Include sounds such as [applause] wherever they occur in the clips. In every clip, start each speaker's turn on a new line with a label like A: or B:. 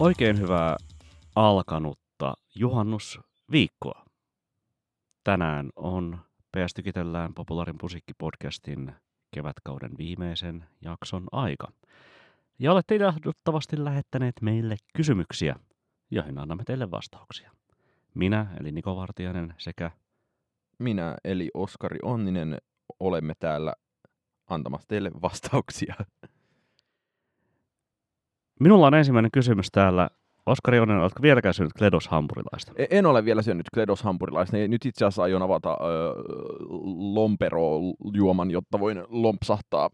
A: Oikein hyvää alkanutta juhannusviikkoa. Tänään on PS Tykitellään Populaarin musiikkipodcastin kevätkauden viimeisen jakson aika. Ja olette ilahduttavasti lähettäneet meille kysymyksiä, joihin annamme teille vastauksia. Minä, eli Niko Vartiainen, sekä
B: minä, eli Oskari Onninen, olemme täällä antamassa teille vastauksia.
A: Minulla on ensimmäinen kysymys täällä. Oskari Onninen, oletko vieläkään syönyt Kledos hampurilaista?
B: E- En ole vielä syönyt Kledos hampurilaista. Nyt itse asiassa aion avata öö, lompero-juoman, jotta voin lompsahtaa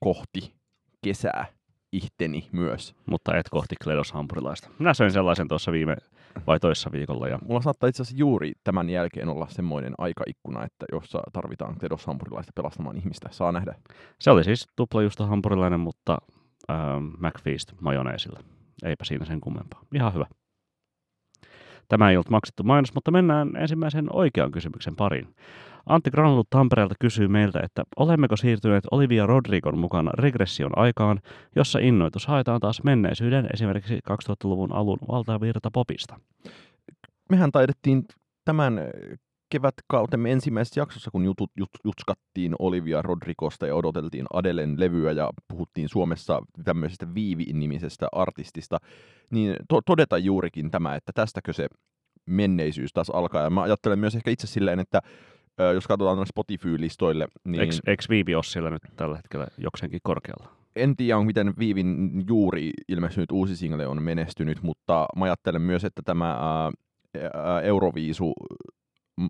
B: kohti kesää ihteni myös.
A: Mutta et kohti Kledos hampurilaista. Minä söin sellaisen tuossa viime vai toissa viikolla. Ja...
B: Mulla saattaa itse asiassa juuri tämän jälkeen olla semmoinen aikaikkuna, että jossa tarvitaan Kledos hampurilaista pelastamaan ihmistä. Saa nähdä.
A: Se oli siis tuplajuusto hampurilainen, mutta McFeast majoneesilla. Eipä siinä sen kummempaa. Ihan hyvä. Tämä ei ollut maksettu mainos, mutta mennään ensimmäisen oikean kysymyksen pariin. Antti Granulut Tampereelta kysyy meiltä, että olemmeko siirtyneet Olivia Rodrigon mukana regression aikaan, jossa innoitus haetaan taas menneisyyden esimerkiksi 2000-luvun alun valtavirta popista.
B: Mehän taidettiin tämän kevätkautemme ensimmäisessä jaksossa, kun jutut, jut, jutskattiin Olivia Rodrigosta ja odoteltiin Adelen levyä ja puhuttiin Suomessa tämmöisestä Viivi-nimisestä artistista, niin to, todeta juurikin tämä, että tästäkö se menneisyys taas alkaa. Ja mä ajattelen myös ehkä itse silleen, että jos katsotaan Spotify-listoille, niin...
A: Eikö, eikö Viivi ole siellä nyt tällä hetkellä jokseenkin korkealla?
B: En tiedä, miten Viivin juuri ilmestynyt uusi single on menestynyt, mutta mä ajattelen myös, että tämä ää, Euroviisu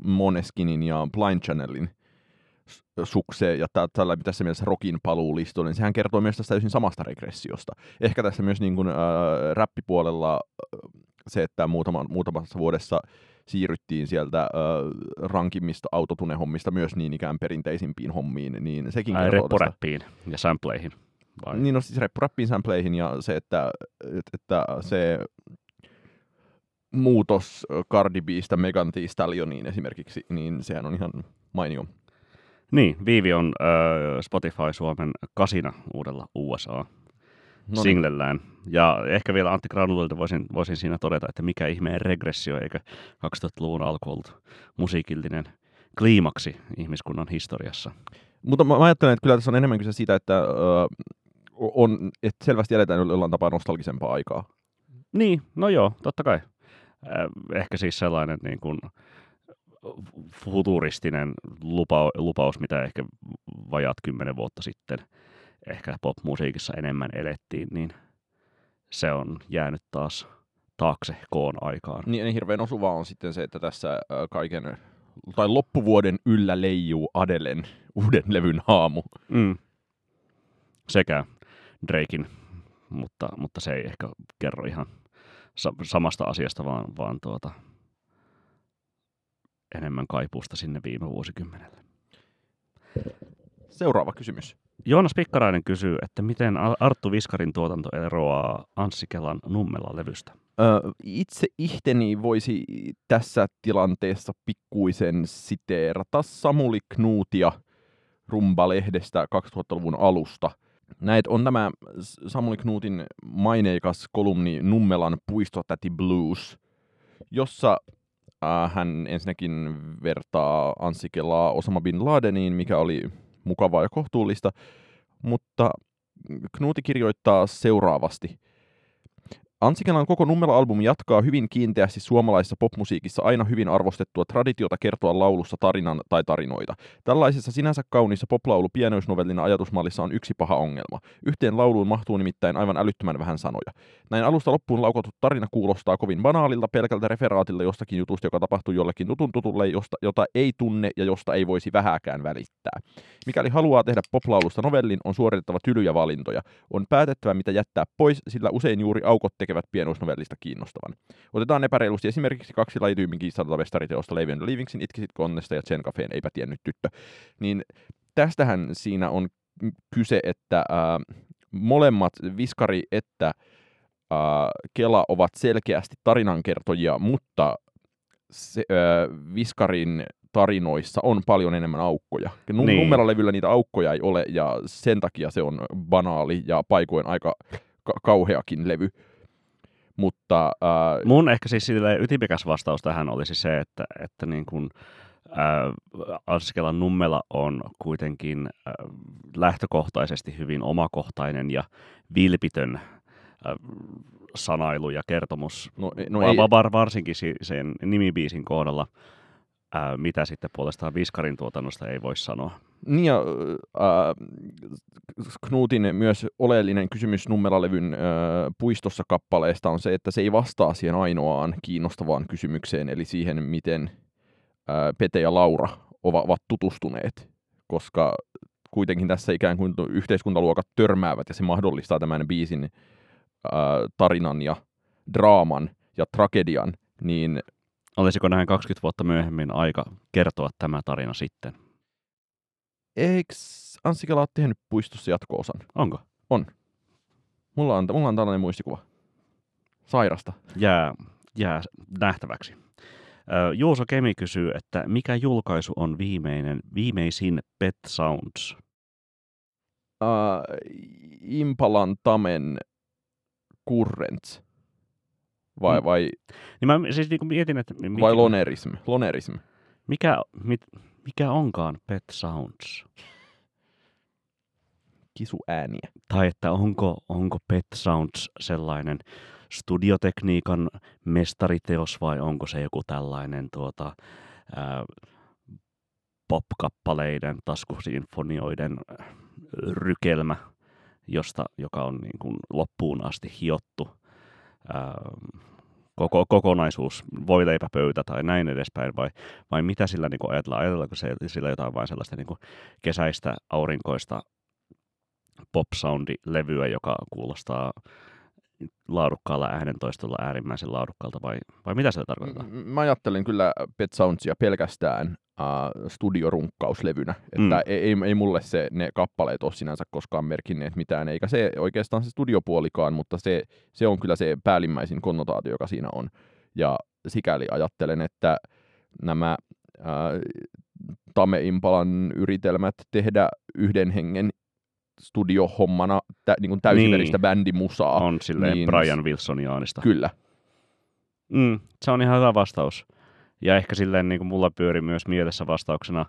B: Moneskinin ja Blind Channelin sukseen ja tällä tässä mielessä Rockin paluulistolle, niin sehän kertoo myös tästä täysin samasta regressiosta. Ehkä tässä myös niin kuin, äh, räppipuolella se, että muutama, muutamassa vuodessa siirryttiin sieltä äh, rankimmista autotunehommista myös niin ikään perinteisimpiin hommiin, niin sekin
A: Ai, reppuräppiin ja sampleihin.
B: Vai? Niin, no siis reppuräppiin, sampleihin ja se, että, että se muutos Cardi Bista Megan Thee Stallioniin esimerkiksi, niin sehän on ihan mainio.
A: Niin, Viivi on äh, Spotify Suomen kasina uudella USA no singlellään. Ja ehkä vielä Antti Granulilta voisin, voisin siinä todeta, että mikä ihmeen regressio, eikä 2000-luvun alku ollut musiikillinen kliimaksi ihmiskunnan historiassa.
B: Mutta mä, mä ajattelen, että kyllä tässä on enemmän kyse siitä, että, äh, on, että selvästi eletään jollain tapaa nostalgisempaa aikaa.
A: Niin, no joo, totta kai. Äh, ehkä siis sellainen niin kuin, futuristinen lupa, lupaus, mitä ehkä vajaat kymmenen vuotta sitten ehkä popmusiikissa enemmän elettiin, niin se on jäänyt taas taakse koon aikaan.
B: Niin, niin hirveän osuvaa on sitten se, että tässä kaiken, tai loppuvuoden yllä leijuu Adelen uuden levyn haamu.
A: Mm. Sekä Drakein, mutta, mutta se ei ehkä kerro ihan samasta asiasta, vaan, vaan tuota, enemmän kaipuusta sinne viime vuosikymmenelle.
B: Seuraava kysymys.
A: Joonas Pikkarainen kysyy, että miten Arttu Viskarin tuotanto eroaa Anssi Kelan Nummela-levystä?
B: Itse ihteni voisi tässä tilanteessa pikkuisen siteerata Samuli Knuutia Rumba-lehdestä 2000-luvun alusta. Näet on tämä Samuli Knuutin maineikas kolumni Nummelan puistotäti Blues, jossa äh, hän ensinnäkin vertaa Anssi Kelaa Osama Bin Ladeniin, mikä oli mukavaa ja kohtuullista, mutta Knuti kirjoittaa seuraavasti – Ansikelan koko Nummela-albumi jatkaa hyvin kiinteästi suomalaisessa popmusiikissa aina hyvin arvostettua traditiota kertoa laulussa tarinan tai tarinoita. Tällaisessa sinänsä kauniissa poplaulu pienoisnovellina ajatusmallissa on yksi paha ongelma. Yhteen lauluun mahtuu nimittäin aivan älyttömän vähän sanoja. Näin alusta loppuun laukottu tarina kuulostaa kovin banaalilta pelkältä referaatilta jostakin jutusta, joka tapahtuu jollekin tutun tutulle, josta, jota ei tunne ja josta ei voisi vähäkään välittää. Mikäli haluaa tehdä poplaulusta novellin, on suoritettava tylyjä valintoja. On päätettävä, mitä jättää pois, sillä usein juuri aukot tekevät pienuusnovellista kiinnostavan. Otetaan epäreilusti esimerkiksi kaksi lajityymin kiistalta vestariteosta Levi and Livingsin Itkisit Konnesta ja Chen Cafeen Eipä tiennyt tyttö. Niin tästähän siinä on kyse, että äh, molemmat Viskari että äh, Kela ovat selkeästi tarinankertojia, mutta se, äh, Viskarin tarinoissa on paljon enemmän aukkoja. Num- niin. Nummeralevyllä niitä aukkoja ei ole, ja sen takia se on banaali ja paikoin aika ka- kauheakin levy. Mutta äh,
A: Mun ehkä siis ytimekäs vastaus tähän olisi se, että, että niin kuin, äh, Askelan Nummela on kuitenkin äh, lähtökohtaisesti hyvin omakohtainen ja vilpitön äh, sanailu ja kertomus,
B: no, no
A: va-
B: ei,
A: var, varsinkin si- sen nimibiisin kohdalla, äh, mitä sitten puolestaan Viskarin tuotannosta ei voi sanoa.
B: Niin ja äh, Knutin myös oleellinen kysymys Nummelalevyn äh, puistossa kappaleesta on se, että se ei vastaa siihen ainoaan kiinnostavaan kysymykseen, eli siihen, miten äh, Pete ja Laura ova- ovat tutustuneet, koska kuitenkin tässä ikään kuin yhteiskuntaluokat törmäävät ja se mahdollistaa tämän biisin äh, tarinan ja draaman ja tragedian, niin
A: Olisiko näin 20 vuotta myöhemmin aika kertoa tämä tarina sitten?
B: eikö Anssi Kela ole tehnyt puistossa jatko-osan?
A: Onko?
B: Mulla on, mulla on tällainen muistikuva. Sairasta.
A: Jää, jää nähtäväksi. Juuso Kemi kysyy, että mikä julkaisu on viimeinen, viimeisin Pet Sounds?
B: Uh, Impalan Tamen Currents. Vai,
A: Mm.
B: vai,
A: Niin mä siis niin mietin, että mikä,
B: vai Lonerism? Lonerism.
A: mikä, mit, mikä onkaan Pet Sounds?
B: Kisuääniä.
A: Tai että onko, onko Pet Sounds sellainen studiotekniikan mestariteos vai onko se joku tällainen tuota, ää, pop-kappaleiden, taskusinfonioiden rykelmä, josta, joka on niin kuin loppuun asti hiottu ää, koko, kokonaisuus, voileipäpöytä tai näin edespäin, vai, vai mitä sillä niin kuin ajatellaan? Ajatellaanko se, sillä jotain vain sellaista niin kuin kesäistä, aurinkoista pop-soundi-levyä, joka kuulostaa laadukkaalla äänentoistolla äärimmäisen laadukkaalta, vai, vai mitä se tarkoittaa?
B: Mä ajattelen kyllä Pet Soundsia pelkästään uh, studiorunkkauslevynä. Että
A: Mm.
B: ei, ei, ei mulle se, ne kappaleet ole sinänsä koskaan merkinneet mitään, eikä se oikeastaan se studiopuolikaan, mutta se, se on kyllä se päällimmäisin konnotaatio, joka siinä on. Ja sikäli ajattelen, että nämä uh, Tame Impalan yritelmät tehdä yhden hengen studiohommana tä, niin kuin täysiveristä
A: Niin.
B: bändimusaa.
A: On silleen
B: niin-
A: Brian Wilsoniaanista.
B: Kyllä.
A: Mm, se on ihan hyvä vastaus. Ja ehkä silleen niin kuin mulla pyöri myös mielessä vastauksena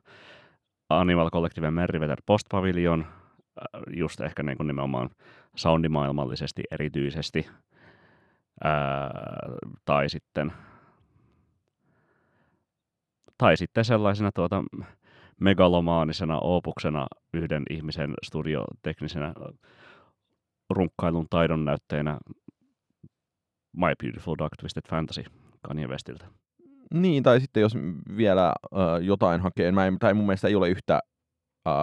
A: Animal Collectiven Merriweather Post Pavilion, äh, just ehkä niin kuin nimenomaan soundimaailmallisesti erityisesti. Ää, tai sitten tai sitten sellaisena tuota, megalomaanisena opuksena yhden ihmisen studioteknisenä runkkailun taidon näytteenä My Beautiful Dark Twisted Fantasy Kanye Westiltä.
B: Niin, tai sitten jos vielä äh, jotain hakee, mä en, tai mun mielestä ei ole yhtä, äh,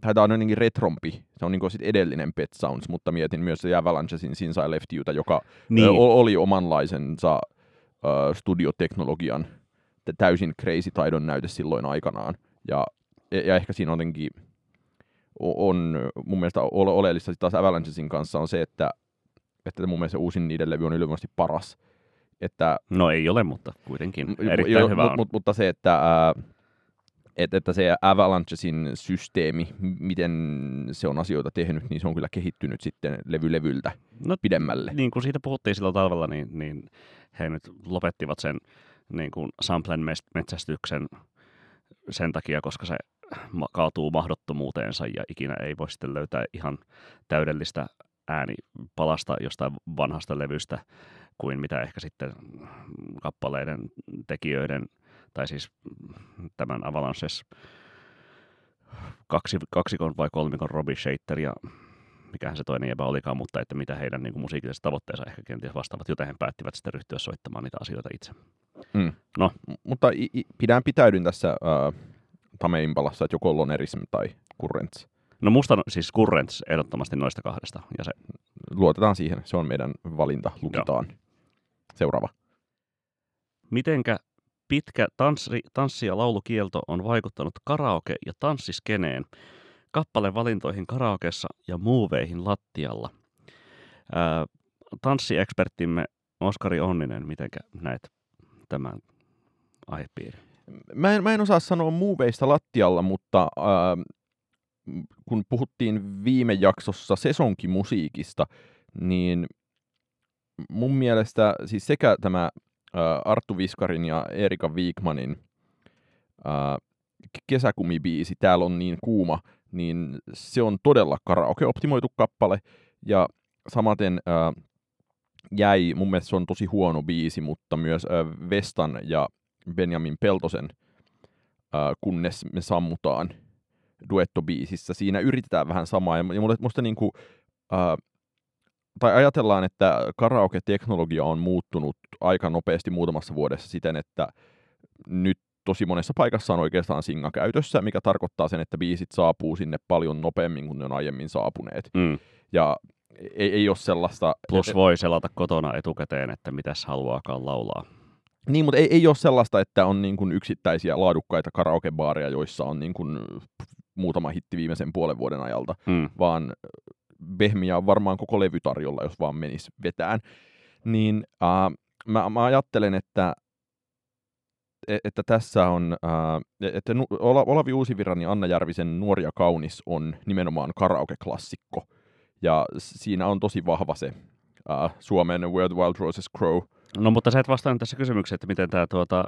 B: tai tää on jotenkin retrompi, se on niin sit edellinen Pet Sounds, mutta mietin myös se Avalanchesin Since I Left Youta, joka niin. O- oli omanlaisensa äh, studioteknologian täysin crazy taidon näyte silloin aikanaan. Ja, ja ehkä siinä jotenkin on mun mielestä ole- oleellista taas Avalanchesin kanssa on se, että, että mun mielestä uusin niiden levy on ylivoimaisesti paras. Että
A: no ei ole, mutta kuitenkin erittäin
B: joo,
A: hyvä
B: mut,
A: on.
B: mut, mutta se, että, ää, et, että se Avalanchesin systeemi, miten se on asioita tehnyt, niin se on kyllä kehittynyt sitten levy levyltä
A: No,
B: pidemmälle.
A: niin kuin siitä puhuttiin silloin talvella, niin, niin he nyt lopettivat sen niin kuin samplen metsästyksen sen takia, koska se kaatuu mahdottomuuteensa ja ikinä ei voi sitten löytää ihan täydellistä äänipalasta jostain vanhasta levystä kuin mitä ehkä sitten kappaleiden tekijöiden, tai siis tämän Avalanches kaksi, kaksikon vai kolmikon Robbie Shater ja mikähän se toinen jäbä olikaan, mutta että mitä heidän niin kuin, musiikilliset tavoitteensa ehkä kenties vastaavat, joten he päättivät sitten ryhtyä soittamaan niitä asioita itse.
B: Mm.
A: No.
B: Mutta i, i, pidän pitäydyn tässä ää, Tame Impalassa, että joko Lonerism tai Currents.
A: No musta siis Currents ehdottomasti noista kahdesta, ja se
B: Luotetaan siihen, se on meidän valinta, lukitaan. Seuraava.
A: Mitenkä pitkä tanssi, tanssi- ja laulukielto on vaikuttanut karaoke- ja tanssiskeneen, kappalevalintoihin karaokessa ja muuveihin lattialla? Ää, Oskari Onninen, mitenkä näet tämän aihepiirin?
B: Mä en, mä en osaa sanoa muuveista lattialla, mutta ää, kun puhuttiin viime jaksossa sesonkimusiikista, niin mun mielestä siis sekä tämä äh, Arttu Viskarin ja Erika Viikmanin kesäkumibiisi, täällä on niin kuuma, niin se on todella karaoke-optimoitu kappale, ja samaten äh, jäi, mun mielestä se on tosi huono biisi, mutta myös äh, Vestan ja Benjamin Peltosen äh, Kunnes me sammutaan duettobiisissä. Siinä yritetään vähän samaa, ja mulle, musta niinku, äh, tai ajatellaan, että karaoke-teknologia on muuttunut aika nopeasti muutamassa vuodessa siten, että nyt tosi monessa paikassa on oikeastaan singa käytössä, mikä tarkoittaa sen, että biisit saapuu sinne paljon nopeammin kuin ne on aiemmin saapuneet.
A: Mm.
B: Ja ei, ei ole sellaista...
A: Plus voi selata kotona etukäteen, että mitäs haluaakaan laulaa.
B: Niin, mutta ei, ei ole sellaista, että on niin kuin yksittäisiä laadukkaita karaokebaareja, joissa on niin kuin muutama hitti viimeisen puolen vuoden ajalta,
A: Mm.
B: vaan Behmiä on varmaan koko levy tarjolla, jos vaan menisi vetään. Niin äh, mä, mä ajattelen, että että tässä on, äh, että Olavi Uusivirran ja Anna Järvisen Nuori ja kaunis on nimenomaan karaoke-klassikko. Ja siinä on tosi vahva se Suomen Where the Wild Roses Grow.
A: No mutta sä et vastaa tässä kysymykseen, että miten tämä tuota,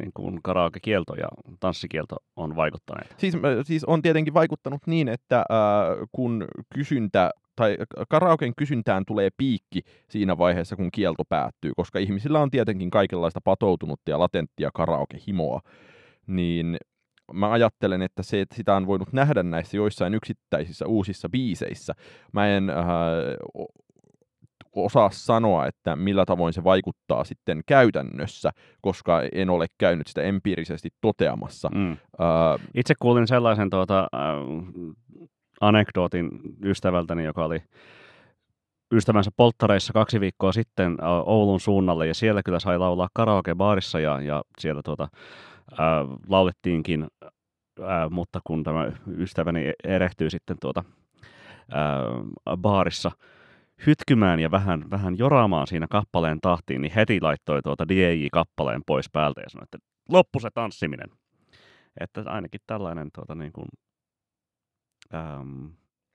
A: niin kuin karaoke-kielto ja tanssikielto on vaikuttaneet.
B: Siis, siis on tietenkin vaikuttanut niin, että äh, kun kysyntä tai karaoken kysyntään tulee piikki siinä vaiheessa, kun kielto päättyy, koska ihmisillä on tietenkin kaikenlaista patoutunutta ja latenttia karaoke-himoa, niin mä ajattelen, että se, että sitä on voinut nähdä näissä joissain yksittäisissä uusissa biiseissä. Mä en äh, osaa sanoa, että millä tavoin se vaikuttaa sitten käytännössä, koska en ole käynyt sitä empiirisesti toteamassa.
A: Mm.
B: Äh,
A: Itse kuulin sellaisen tuota, äh, anekdootin ystävältäni, joka oli ystävänsä polttareissa kaksi viikkoa sitten Oulun suunnalle, ja siellä kyllä sai laulaa karaoke-baarissa, ja, ja siellä tuota, äh, laulettiinkin, äh, mutta kun tämä ystäväni erehtyi sitten tuota, äh, baarissa hytkymään ja vähän, vähän joraamaan siinä kappaleen tahtiin, niin heti laittoi tuota DJ-kappaleen pois päältä ja sanoi, että loppu se tanssiminen. Että ainakin tällainen tuota, niin kuin, ähm,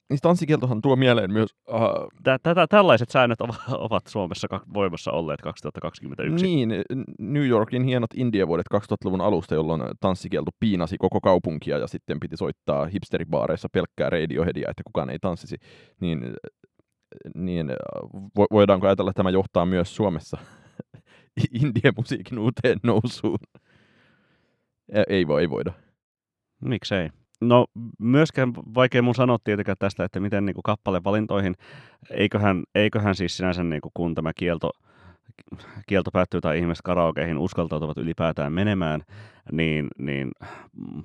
B: niin tanssikieltohan tuo mieleen myös... Uh,
A: tä, tä, tällaiset säännöt [laughs] ovat, Suomessa kak- voimassa olleet 2021.
B: niin, New Yorkin hienot indie-vuodet 2000-luvun alusta, jolloin tanssikielto piinasi koko kaupunkia ja sitten piti soittaa hipsteribaareissa pelkkää Radioheadia, että kukaan ei tanssisi. Niin, niin vo- voidaanko ajatella, että tämä johtaa myös Suomessa [laughs] indie-musiikin uuteen nousuun? Ei voi, ei voida.
A: Miksei? No myöskään vaikea mun sanoa tietenkään tästä, että miten niin kuin kappalevalintoihin, eiköhän, eiköhän siis sinänsä niin kuin, kun tämä kielto, kielto päättyy tai ihmiset karaokeihin uskaltautuvat ylipäätään menemään, niin, niin mm,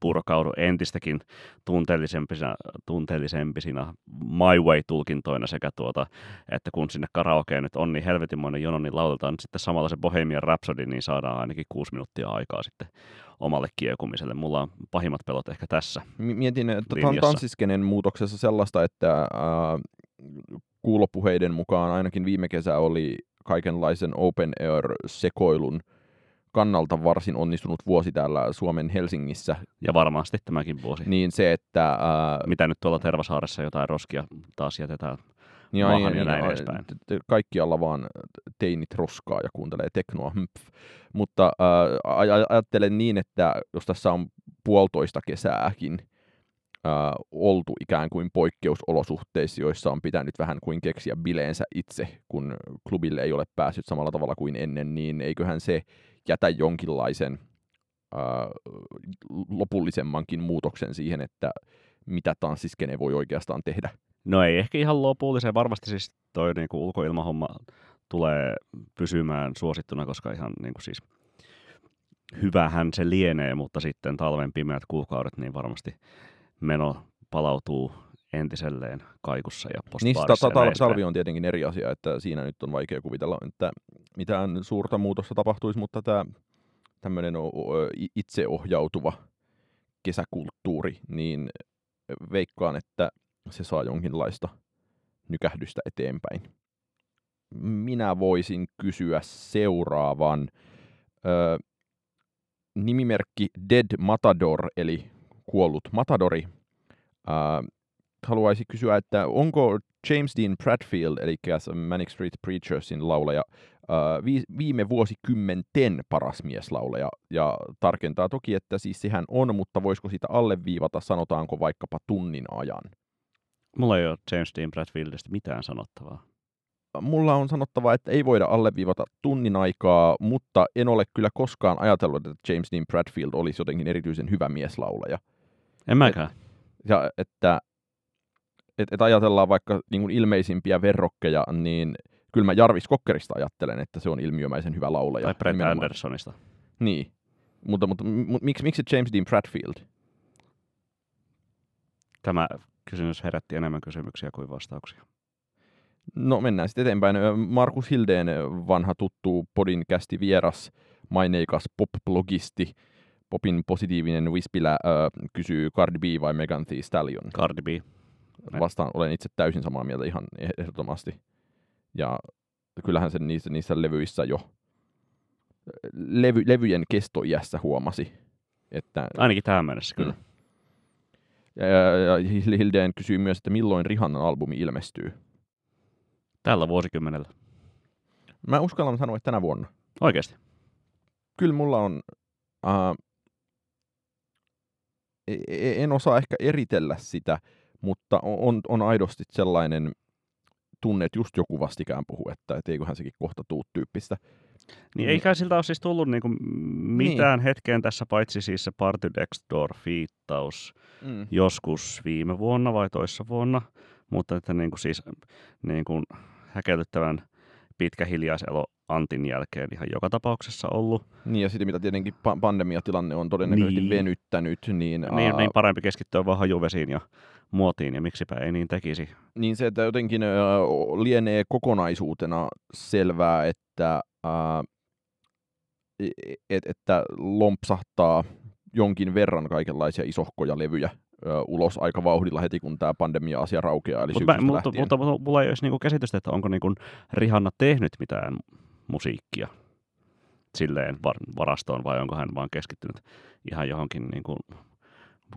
A: purkaudu entistäkin tunteellisempina, tunteellisempisina My Way-tulkintoina sekä tuota, että kun sinne karaokeen nyt on niin helvetinmoinen jono, niin lauletaan nyt sitten samalla se Bohemian Rhapsody, niin saadaan ainakin kuusi minuuttia aikaa sitten omalle kiekumiselle. Mulla on pahimmat pelot ehkä tässä.
B: Mi- Mietin että tanssiskenen muutoksessa sellaista, että äh, kuulopuheiden mukaan ainakin viime kesä oli kaikenlaisen open air-sekoilun kannalta varsin onnistunut vuosi täällä Suomen Helsingissä,
A: Ja varmasti tämäkin vuosi. Niin.
B: niin se, että... Äh,
A: Mitä nyt tuolla Tervasaaressa jotain roskia taas jätetään.
B: niin,
A: maahan
B: aina,
A: ja
B: niin,
A: näin
B: a-
A: edespäin.
B: kaikkialla vaan teinit roskaa ja kuuntelee teknoa. Mpf. Mutta äh, aj- ajattelen niin, että jos tässä on puolitoista kesääkin äh, oltu ikään kuin poikkeusolosuhteissa, joissa on pitänyt vähän kuin keksiä bileensä itse, kun klubille ei ole päässyt samalla tavalla kuin ennen, niin eiköhän se jätä jonkinlaisen äh, lopullisemmankin muutoksen siihen, että mitä tanssiskene voi oikeastaan tehdä.
A: No ei ehkä ihan lopullisen. Varmasti siis toi niinku ulkoilmahomma tulee pysymään suosittuna, koska ihan niinku siis hyvähän se lienee, mutta sitten talven pimeät kuukaudet, niin varmasti meno palautuu entiselleen kaikussa ja
B: Niin,
A: postbaarissa
B: ta- ta-
A: näin
B: talvi on tietenkin eri asia, että siinä nyt on vaikea kuvitella, että mitään suurta muutosta tapahtuisi, mutta tämä tämmöinen itseohjautuva kesäkulttuuri, niin veikkaan, että se saa jonkinlaista nykähdystä eteenpäin. Minä voisin kysyä seuraavan. Ö, nimimerkki Dead Matador, eli kuollut Matadori, ö, haluaisi kysyä, että onko James Dean Bradfield, eli Manic Street Preachersin laulaja, äh, vi- viime vuosikymmenten paras mieslaulaja, ja tarkentaa toki, että siis sehän on, mutta voisiko sitä alleviivata, sanotaanko vaikkapa tunnin ajan.
A: Mulla ei ole James Dean Bradfieldista mitään sanottavaa.
B: Mulla on sanottava, että ei voida alleviivata tunnin aikaa, mutta en ole kyllä koskaan ajatellut, että James Dean Bradfield olisi jotenkin erityisen hyvä mieslaulaja.
A: En mäkään.
B: Ja että et, et ajatellaan vaikka niin kuin ilmeisimpiä verrokkeja, niin kyllä mä Jarvis Kokkerista ajattelen, että se on ilmiömäisen hyvä laulaja.
A: Tai Brett
B: nimenomaan.
A: Andersonista.
B: Niin. Mutta, mutta miksi, miksi James Dean Bradfield?
A: Tämä kysymys herätti enemmän kysymyksiä kuin vastauksia.
B: No mennään sitten eteenpäin. Markus Hildeen vanha tuttu podin kästi vieras, maineikas pop-blogisti, popin positiivinen Wispilä ö, kysyy Cardi B vai Megan Thee Stallion.
A: Cardi B.
B: Vastaan olen itse täysin samaa mieltä ihan ehdottomasti. Ja kyllähän se niissä, niissä levyissä jo levy, levyjen kestoiässä huomasi. Että,
A: Ainakin tähän mennessä kyllä.
B: Mm. ja, ja, ja Hildeen kysyy myös, että milloin Rihannan albumi ilmestyy.
A: Tällä vuosikymmenellä.
B: Mä uskallan sanoa, että tänä vuonna.
A: Oikeasti.
B: Kyllä mulla on... Uh, en osaa ehkä eritellä sitä, mutta on, on aidosti sellainen tunne, että just joku vastikään puhuu, että et eiköhän sekin kohta tuu tyyppistä.
A: Niin eikä siltä ole siis tullut niinku mitään niin. hetkeen tässä, paitsi siis se Party Next Door-fiittaus
B: Mm.
A: joskus viime vuonna vai toissa vuonna, mutta että niinku siis niinku häkellyttävän pitkä hiljaiselo Antin jälkeen ihan joka tapauksessa ollut.
B: Niin ja sitten mitä tietenkin pa- pandemiatilanne on todennäköisesti
A: Niin.
B: venyttänyt, niin,
A: Niin,
B: aa,
A: niin parempi keskittyä vaan hajuvesiin ja muotiin, ja miksipä ei niin tekisi.
B: niin se, että jotenkin ö, lienee kokonaisuutena selvää, että, ää, e- et, että lompsahtaa jonkin verran kaikenlaisia isohkoja levyjä ulos aika vauhdilla heti, kun tämä pandemia-asia raukeaa, eli
A: mä, mutta, mutta, mutta mulla ei olisi niinku käsitystä, että onko niinku Rihanna tehnyt mitään musiikkia silleen var, varastoon, vai onko hän vaan keskittynyt ihan johonkin niinku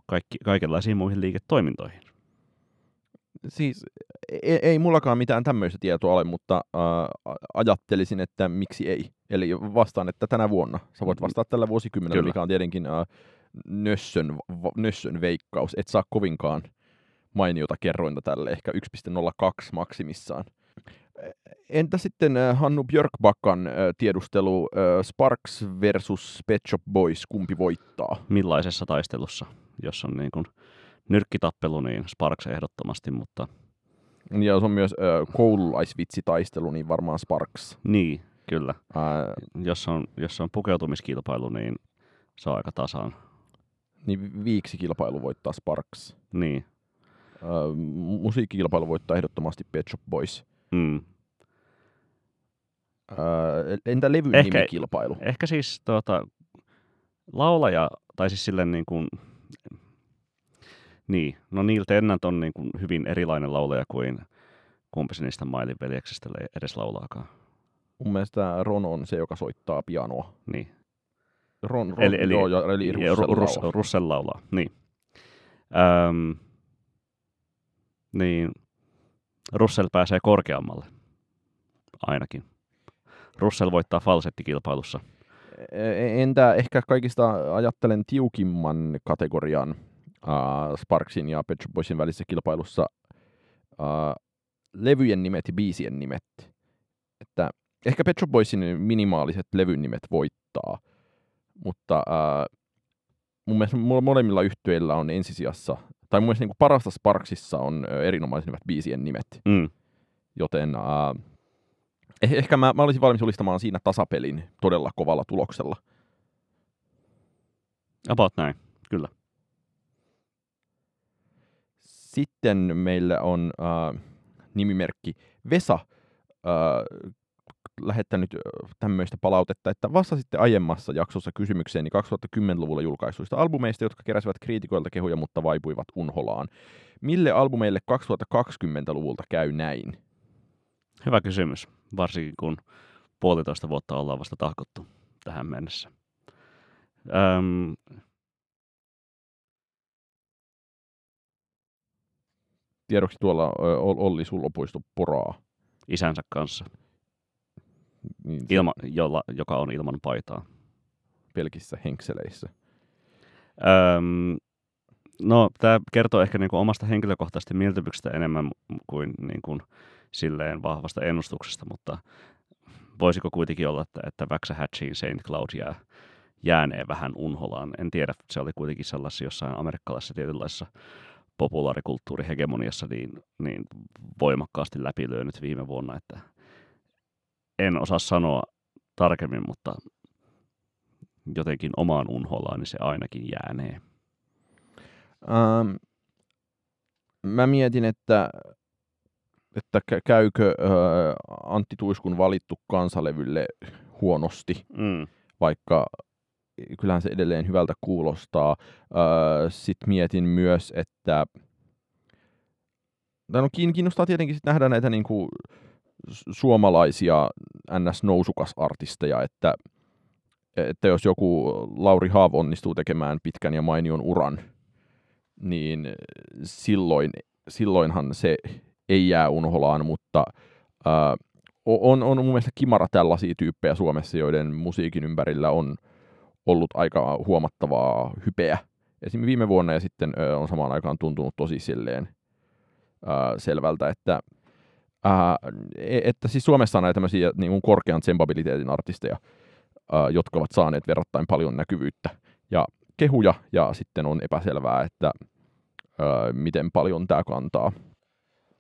A: kaikki, kaikenlaisiin muihin liiketoimintoihin.
B: Siis ei, ei mullakaan mitään tämmöistä tietoa ole, mutta äh, ajattelisin, että miksi ei. Eli vastaan, että tänä vuonna. Sä voit vastata tällä vuosikymmenellä,
A: Kyllä.
B: mikä on tietenkin äh, nössön, nössön veikkaus. Et saa kovinkaan mainiota kerrointa tälle, ehkä 1.02 maksimissaan. Entä sitten Hannu Björkbackan äh, tiedustelu Sparks versus Pet Shop Boys, kumpi voittaa?
A: Millaisessa taistelussa, jos on niinku nyrkkitappelu, niin Sparks ehdottomasti, mutta
B: Ja se on myös koululaisvitsitaistelu, niin varmaan Sparks.
A: niin, kyllä.
B: Äh,
A: Jos on, jos on pukeutumiskilpailu, niin se on aika tasaan.
B: Niin viiksikilpailu voittaa Sparks.
A: Niin,
B: mu- musiikkikilpailu voittaa ehdottomasti Pet Shop Boys.
A: mm.
B: Äh, entä levyn
A: Ehkä-
B: nimikilpailu?
A: Ehkä siis tuota, laulaja, tai siis silleen niin kuin, niin, no Neil Tennant on niin kuin hyvin erilainen laulaja kuin kumpi se niistä Mailin veljeksistä edes laulaakaan.
B: Mun mielestä Ron on se, joka soittaa pianoa.
A: Niin.
B: Ron, Ron
A: Eli, eli,
B: joo, ja, eli Russell
A: Ru- Rus,
B: laulaa.
A: Russell laulaa, niin. Öm, niin, Russell pääsee korkeammalle, ainakin. Russell voittaa falsettikilpailussa.
B: E- Entä ehkä kaikista ajattelen tiukimman kategorian äh, Sparksin ja Pet Boysin välisessä kilpailussa äh, levyjen nimet ja biisien nimet. Että ehkä Pet Boysin minimaaliset levyn nimet voittaa, mutta äh, mun mielestä mo- molemmilla yhtyeillä on ensisijassa, tai mun mielestä niin parasta Sparksissa on erinomaisen hyvät biisien nimet,
A: Mm.
B: joten äh, eh- ehkä mä, mä olisin valmis julistamaan siinä tasapelin todella kovalla tuloksella.
A: About näin, kyllä.
B: Sitten meillä on äh, nimimerkki Vesa äh, lähettänyt äh, tämmöistä palautetta, että vastasitte aiemmassa jaksossa kysymykseeni 2010-luvulla julkaisuista albumeista, jotka keräsivät kriitikoilta kehuja, mutta vaipuivat unholaan. Mille albumeille 2020-luvulta käy näin?
A: Hyvä kysymys, varsinkin kun puolitoista vuotta ollaan vasta tahkottu tähän mennessä. Öm,
B: tiedoksi tuolla Olli Sullopuisto poraa.
A: Isänsä kanssa,
B: Niin
A: ilma, jolla, joka on ilman paitaa.
B: pelkissä henkseleissä.
A: Öm, no, tämä kertoo ehkä niinku omasta henkilökohtaisesta mieltymyksestä enemmän kuin, niinku, silleen vahvasta ennustuksesta, mutta voisiko kuitenkin olla, että, että Waxahachie St. Cloud jää, jäänee vähän unholaan. En tiedä, se oli kuitenkin sellaisessa jossain amerikkalaisessa tietynlaisessa populaarikulttuurihegemoniassa niin, niin voimakkaasti läpilyönyt viime vuonna, että en osaa sanoa tarkemmin, mutta jotenkin omaan unholaan, niin se ainakin jäänee.
B: Ähm, mä mietin, että, että kä- käykö ö, Antti Tuiskun valittu kansalevylle huonosti,
A: Mm.
B: vaikka kyllähän se edelleen hyvältä kuulostaa. Sitten mietin myös, että no, kiin- kiinnostaa tietenkin sit nähdä näitä niinku su- suomalaisia NS-nousukasartisteja, että, että jos joku Lauri Haav onnistuu tekemään pitkän ja mainion uran, niin silloin, silloinhan se ei jää unholaan, mutta ää, on, on mun mielestä kimara tällaisia tyyppejä Suomessa, joiden musiikin ympärillä on ollut aika huomattavaa hypeä. Esimerkiksi viime vuonna ja sitten on samaan aikaan tuntunut tosi silleen ö, selvältä, että, ää, e- että siis Suomessa on näitä tämmöisiä niin kuin korkean tsempabiliteetin artisteja, ää, jotka ovat saaneet verrattain paljon näkyvyyttä ja kehuja, ja sitten on epäselvää, että ää, miten paljon tämä kantaa.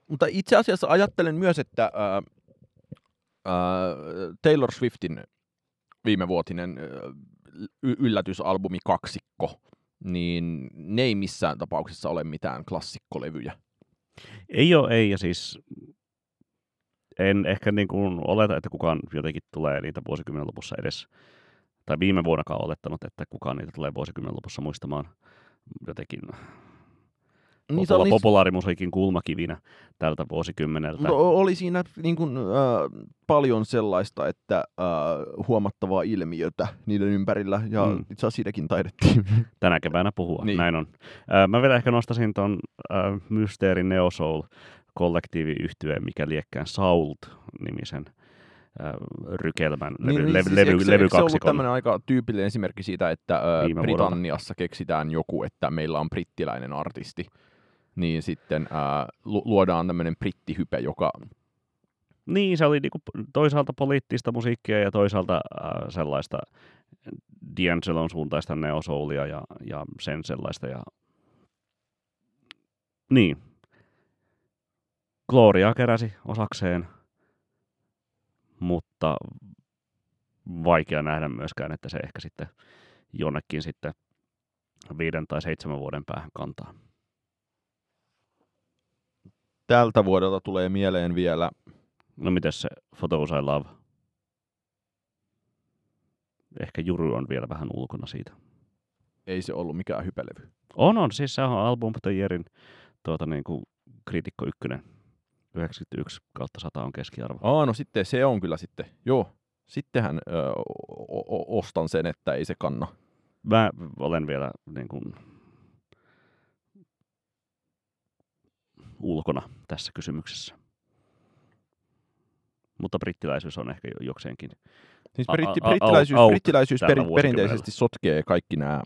B: Mutta itse asiassa ajattelen myös, että ää, ää, Taylor Swiftin viimevuotinen ö, y- yllätysalbumi kaksikko, niin ne ei missään tapauksessa ole mitään klassikkolevyjä.
A: Ei ole, ei, ja siis en ehkä niin kuin oleta, että kukaan jotenkin tulee niitä vuosikymmenen lopussa edes, tai viime vuonnakaan olettanut, että kukaan niitä tulee vuosikymmenen lopussa muistamaan jotenkin
B: Niin,
A: popula- populaarimusiikin kulmakivinä tältä vuosikymmeneltä.
B: no, oli siinä niin kuin, äh, paljon sellaista, että äh, huomattavaa ilmiötä niiden ympärillä, ja
A: Mm.
B: itse asiassa siitäkin taidettiin. [laughs]
A: tänä keväänä puhua. Niin. Näin on. Ää, mä vielä ehkä nostasin ton ää, Mysteeri Neo Soul kollektiiviyhtyeen, mikä liekkään Sault-nimisen ää, rykelmän levy,
B: niin,
A: levy,
B: siis
A: levy,
B: eikö, se- eikö se ollut tämmöinen aika tyypillinen esimerkki siitä, että äh,
A: Viime vuodelta.
B: Britanniassa keksitään joku, että meillä on brittiläinen artisti, niin sitten äh, lu- luodaan tämmöinen brittihype, joka
A: Niin, se oli niinku toisaalta poliittista musiikkia ja toisaalta ää, sellaista D'Angelon suuntaista neosoulia ja, ja sen sellaista. Ja... Niin. Gloria keräsi osakseen, mutta vaikea nähdä myöskään, että se ehkä sitten jonnekin sitten viiden tai seitsemän vuoden päähän kantaa.
B: tältä vuodelta tulee mieleen vielä
A: No miten se Photos I Love? Ehkä Juru on vielä vähän ulkona siitä.
B: ei se ollut mikään hypelevy.
A: On, on. Siis se on Album of the Yearin tuota, niin kuin kriitikko ykkönen. 91 kautta 100 on keskiarvo.
B: Aa, no sitten se on kyllä sitten, joo. Sittenhän ö, o- o- ostan sen, että ei se kanna.
A: Mä olen vielä niin kuin, ulkona tässä kysymyksessä. Mutta brittiläisyys on ehkä jo jokseenkin.
B: Siis britti, brittiläisyys,
A: out
B: brittiläisyys per, perinteisesti sotkee kaikki nämä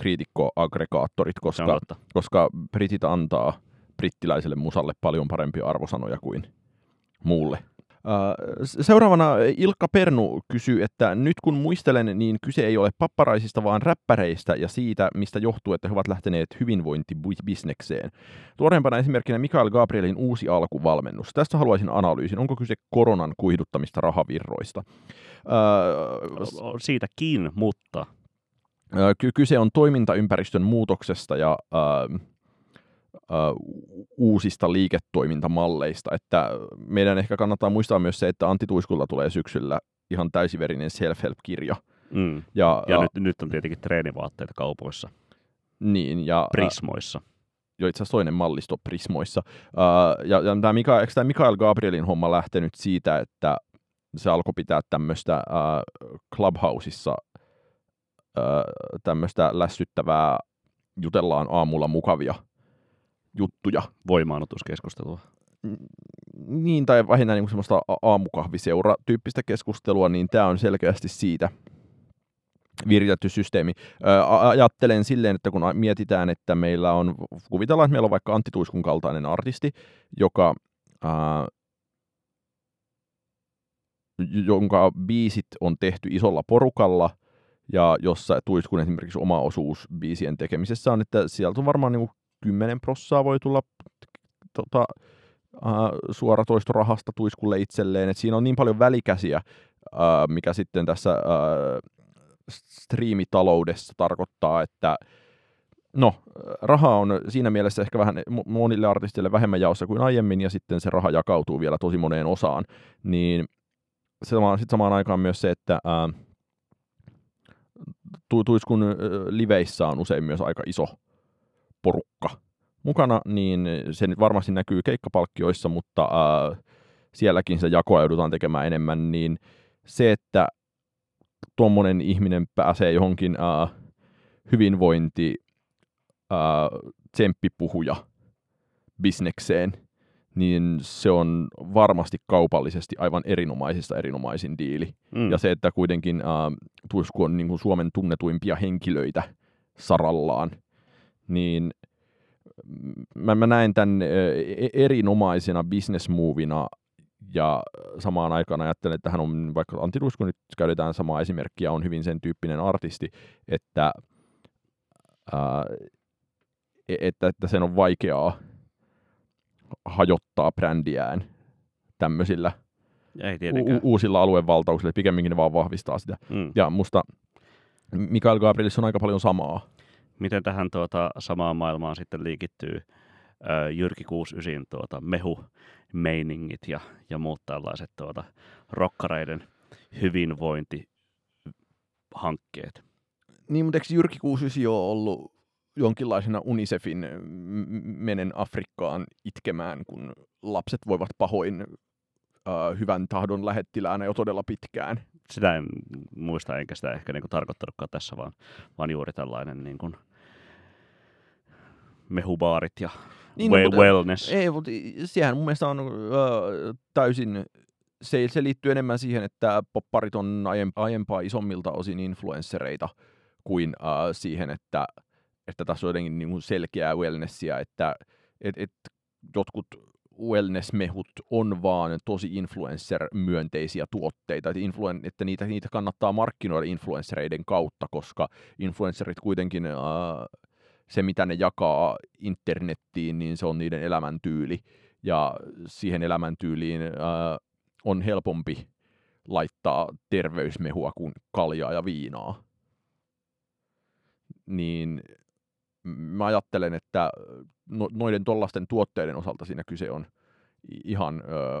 B: kriitikkoaggregaattorit, koska, koska britit antaa brittiläiselle musalle paljon parempia arvosanoja kuin muulle. Seuraavana Ilkka Pernu kysyy, että nyt kun muistelen, niin kyse ei ole papparaisista, vaan räppäreistä ja siitä, mistä johtuu, että he ovat lähteneet hyvinvointibisnekseen. Tuoreempana esimerkkinä Mikael Gabrielin uusi alkuvalmennus. Tästä haluaisin analyysin. Onko kyse koronan kuihduttamista rahavirroista? Öö,
A: Siitäkin, mutta
B: kyse on toimintaympäristön muutoksesta ja ö, uusista liiketoimintamalleista. Että meidän ehkä kannattaa muistaa myös se, että Antti Tuiskulla tulee syksyllä ihan täysiverinen self-help-kirja.
A: mm.
B: Ja,
A: ja
B: ja,
A: nyt, nyt on tietenkin treenivaatteita kaupoissa,
B: niin, ja,
A: Prismoissa.
B: jo itse asiassa toinen mallisto Prismoissa. Ja ja tämä Mika, eikö tämä Mikael Gabrielin homma lähtenyt siitä, että se alkoi pitää tämmöistä Clubhouseissa tämmöistä lässyttävää jutellaan aamulla mukavia juttuja.
A: Voimaanotuskeskustelua.
B: Niin, tai vähintään niin semmoista aamukahviseura-tyyppistä keskustelua, niin tämä on selkeästi siitä viritetty systeemi. Ajattelen silleen, että kun mietitään, että meillä on, kuvitellaan, että meillä on vaikka Antti Tuiskun kaltainen artisti, joka, ää, jonka biisit on tehty isolla porukalla, ja jossa Tuiskun esimerkiksi oma osuus biisien tekemisessä on, että sieltä on varmaan niin 10 prossaa voi tulla tota, äh, suoratoistorahasta Tuiskulle itselleen, että siinä on niin paljon välikäsiä, äh, mikä sitten tässä äh, striimitaloudessa tarkoittaa, että no, raha on siinä mielessä ehkä vähän monille artisteille vähemmän jaossa kuin aiemmin, ja sitten se raha jakautuu vielä tosi moneen osaan, niin sitten samaan aikaan myös se, että ää, Tuiskun liveissä on usein myös aika iso porukka mukana, niin se nyt varmasti näkyy keikkapalkkioissa, mutta ää, sielläkin se jakoa joudutaan tekemään enemmän, niin se, että tuommoinen ihminen pääsee johonkin ää, hyvinvointi ää, tsemppipuhuja bisnekseen, niin se on varmasti kaupallisesti aivan erinomaisista erinomaisin diili.
A: Mm.
B: Ja se, että kuitenkin ää, Tuisku on niin kuin Suomen tunnetuimpia henkilöitä sarallaan, niin mä, mä näen tämän e- erinomaisena business-movina ja samaan aikaan ajattelen, että hän on, vaikka Antti Tuisku nyt käytetään samaa esimerkkiä, on hyvin sen tyyppinen artisti, että, ää, että, että sen on vaikeaa hajottaa brändiään tämmöisillä
A: Ei
B: u- uusilla aluevaltauksilla, pikemminkin ne vaan vahvistaa sitä.
A: Mm.
B: Ja musta Mikael Gabrielissa on aika paljon samaa.
A: Miten tähän tuota, samaan maailmaan sitten liikittyy ää, Jyrki 69 tuota, mehu meiningit ja, ja muut tällaiset tuota, rokkareiden hyvinvointihankkeet.
B: Niin, mutta eikö Jyrki 69 ole ollut jonkinlaisena Unicefin menen Afrikkaan itkemään, kun lapset voivat pahoin äh, hyvän tahdon lähettiläänä jo todella pitkään?
A: Sitä en muista, enkä sitä ehkä niin kuin tarkoittanutkaan tässä, vaan, vaan juuri tällainen niin kuin mehubaarit ja
B: Niin,
A: we-
B: mutta-
A: wellness.
B: Ei, mutta sehän mun mielestä on äh, täysin, se, se liittyy enemmän siihen, että popparit on aiem- aiempaa isommilta osin influenssereita kuin äh, siihen, että, että tässä on jotenkin niin selkeää wellnessia, että et, et jotkut wellness-mehut on vaan tosi influencer-myönteisiä tuotteita, että, influen, että niitä, niitä kannattaa markkinoida influenssereiden kautta, koska influencerit kuitenkin äh, se, mitä ne jakaa internettiin, niin se on niiden elämäntyyli. Ja siihen elämäntyyliin ää, on helpompi laittaa terveysmehua kuin kaljaa ja viinaa. Niin mä ajattelen, että no, noiden tollasten tuotteiden osalta siinä kyse on ihan ö,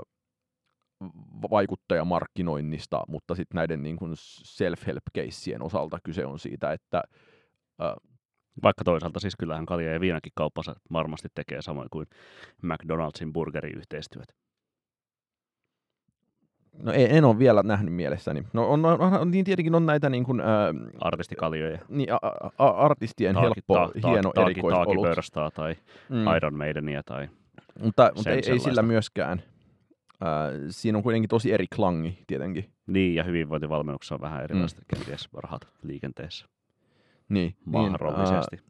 B: vaikuttajamarkkinoinnista, mutta sitten näiden niin self-help-keissien osalta kyse on siitä, että
A: Vaikka toisaalta siis kyllähän kalja ja viinakin kauppansa varmasti tekee samoin kuin McDonald'sin burgeriyhteistyöt.
B: No en, en ole vielä nähnyt mielessäni. No on, on, on niin tietenkin on näitä niin kuin, ää,
A: Artistikaljoja.
B: niin, a, a, artistien
A: Taaki-
B: helppo,
A: ta- ta-
B: hieno
A: taaki-
B: erikoisolut.
A: Taakipörstaa tai
B: Mm.
A: Iron Maidenia tai
B: Mutta, mutta ei, ei sillä myöskään. Ää, siinä on kuitenkin tosi eri klangi tietenkin.
A: niin, ja hyvinvointivalmennuksessa on vähän erilaiset mm. kenties rahat liikenteessä
B: Niin,
A: mahdollisesti.
B: Niin,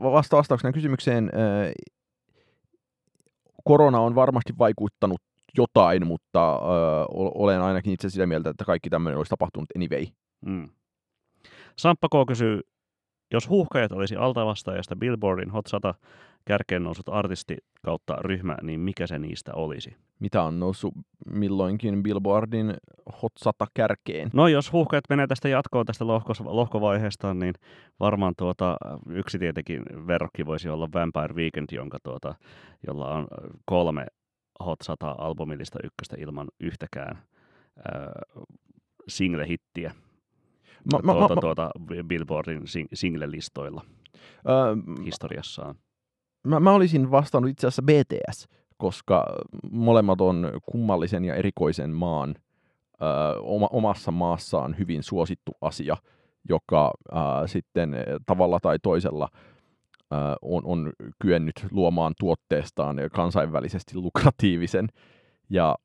B: vasta vastauksena kysymykseen, korona on varmasti vaikuttanut jotain, mutta olen ainakin itse sitä mieltä, että kaikki tämmöinen olisi tapahtunut anyway.
A: Mm. Samppa K. kysyy, jos huuhkajat olisi altavastaajasta Billboardin Hot 100 kärkeen noussut artisti kautta ryhmä, niin mikä se niistä olisi?
B: Mitä on noussut milloinkin Billboardin Hot 100 kärkeen?
A: No jos huuhkajat menee tästä jatkoon tästä lohkos, lohkovaiheesta, niin varmaan tuota, yksi tietenkin verrokki voisi olla Vampire Weekend, jonka tuota, jolla on kolme Hot 100 albumillista ykköstä ilman yhtäkään äh, single-hittiä
B: Mä, mä,
A: tuota,
B: mä,
A: tuota Billboardin sing- single-listoilla
B: ää,
A: historiassaan.
B: Mä, mä olisin vastannut itse asiassa BTS, koska molemmat on kummallisen ja erikoisen maan ö, oma, omassa maassaan hyvin suosittu asia, joka ö, sitten tavalla tai toisella ää, on, on kyennyt luomaan tuotteestaan kansainvälisesti lukratiivisen. Ja,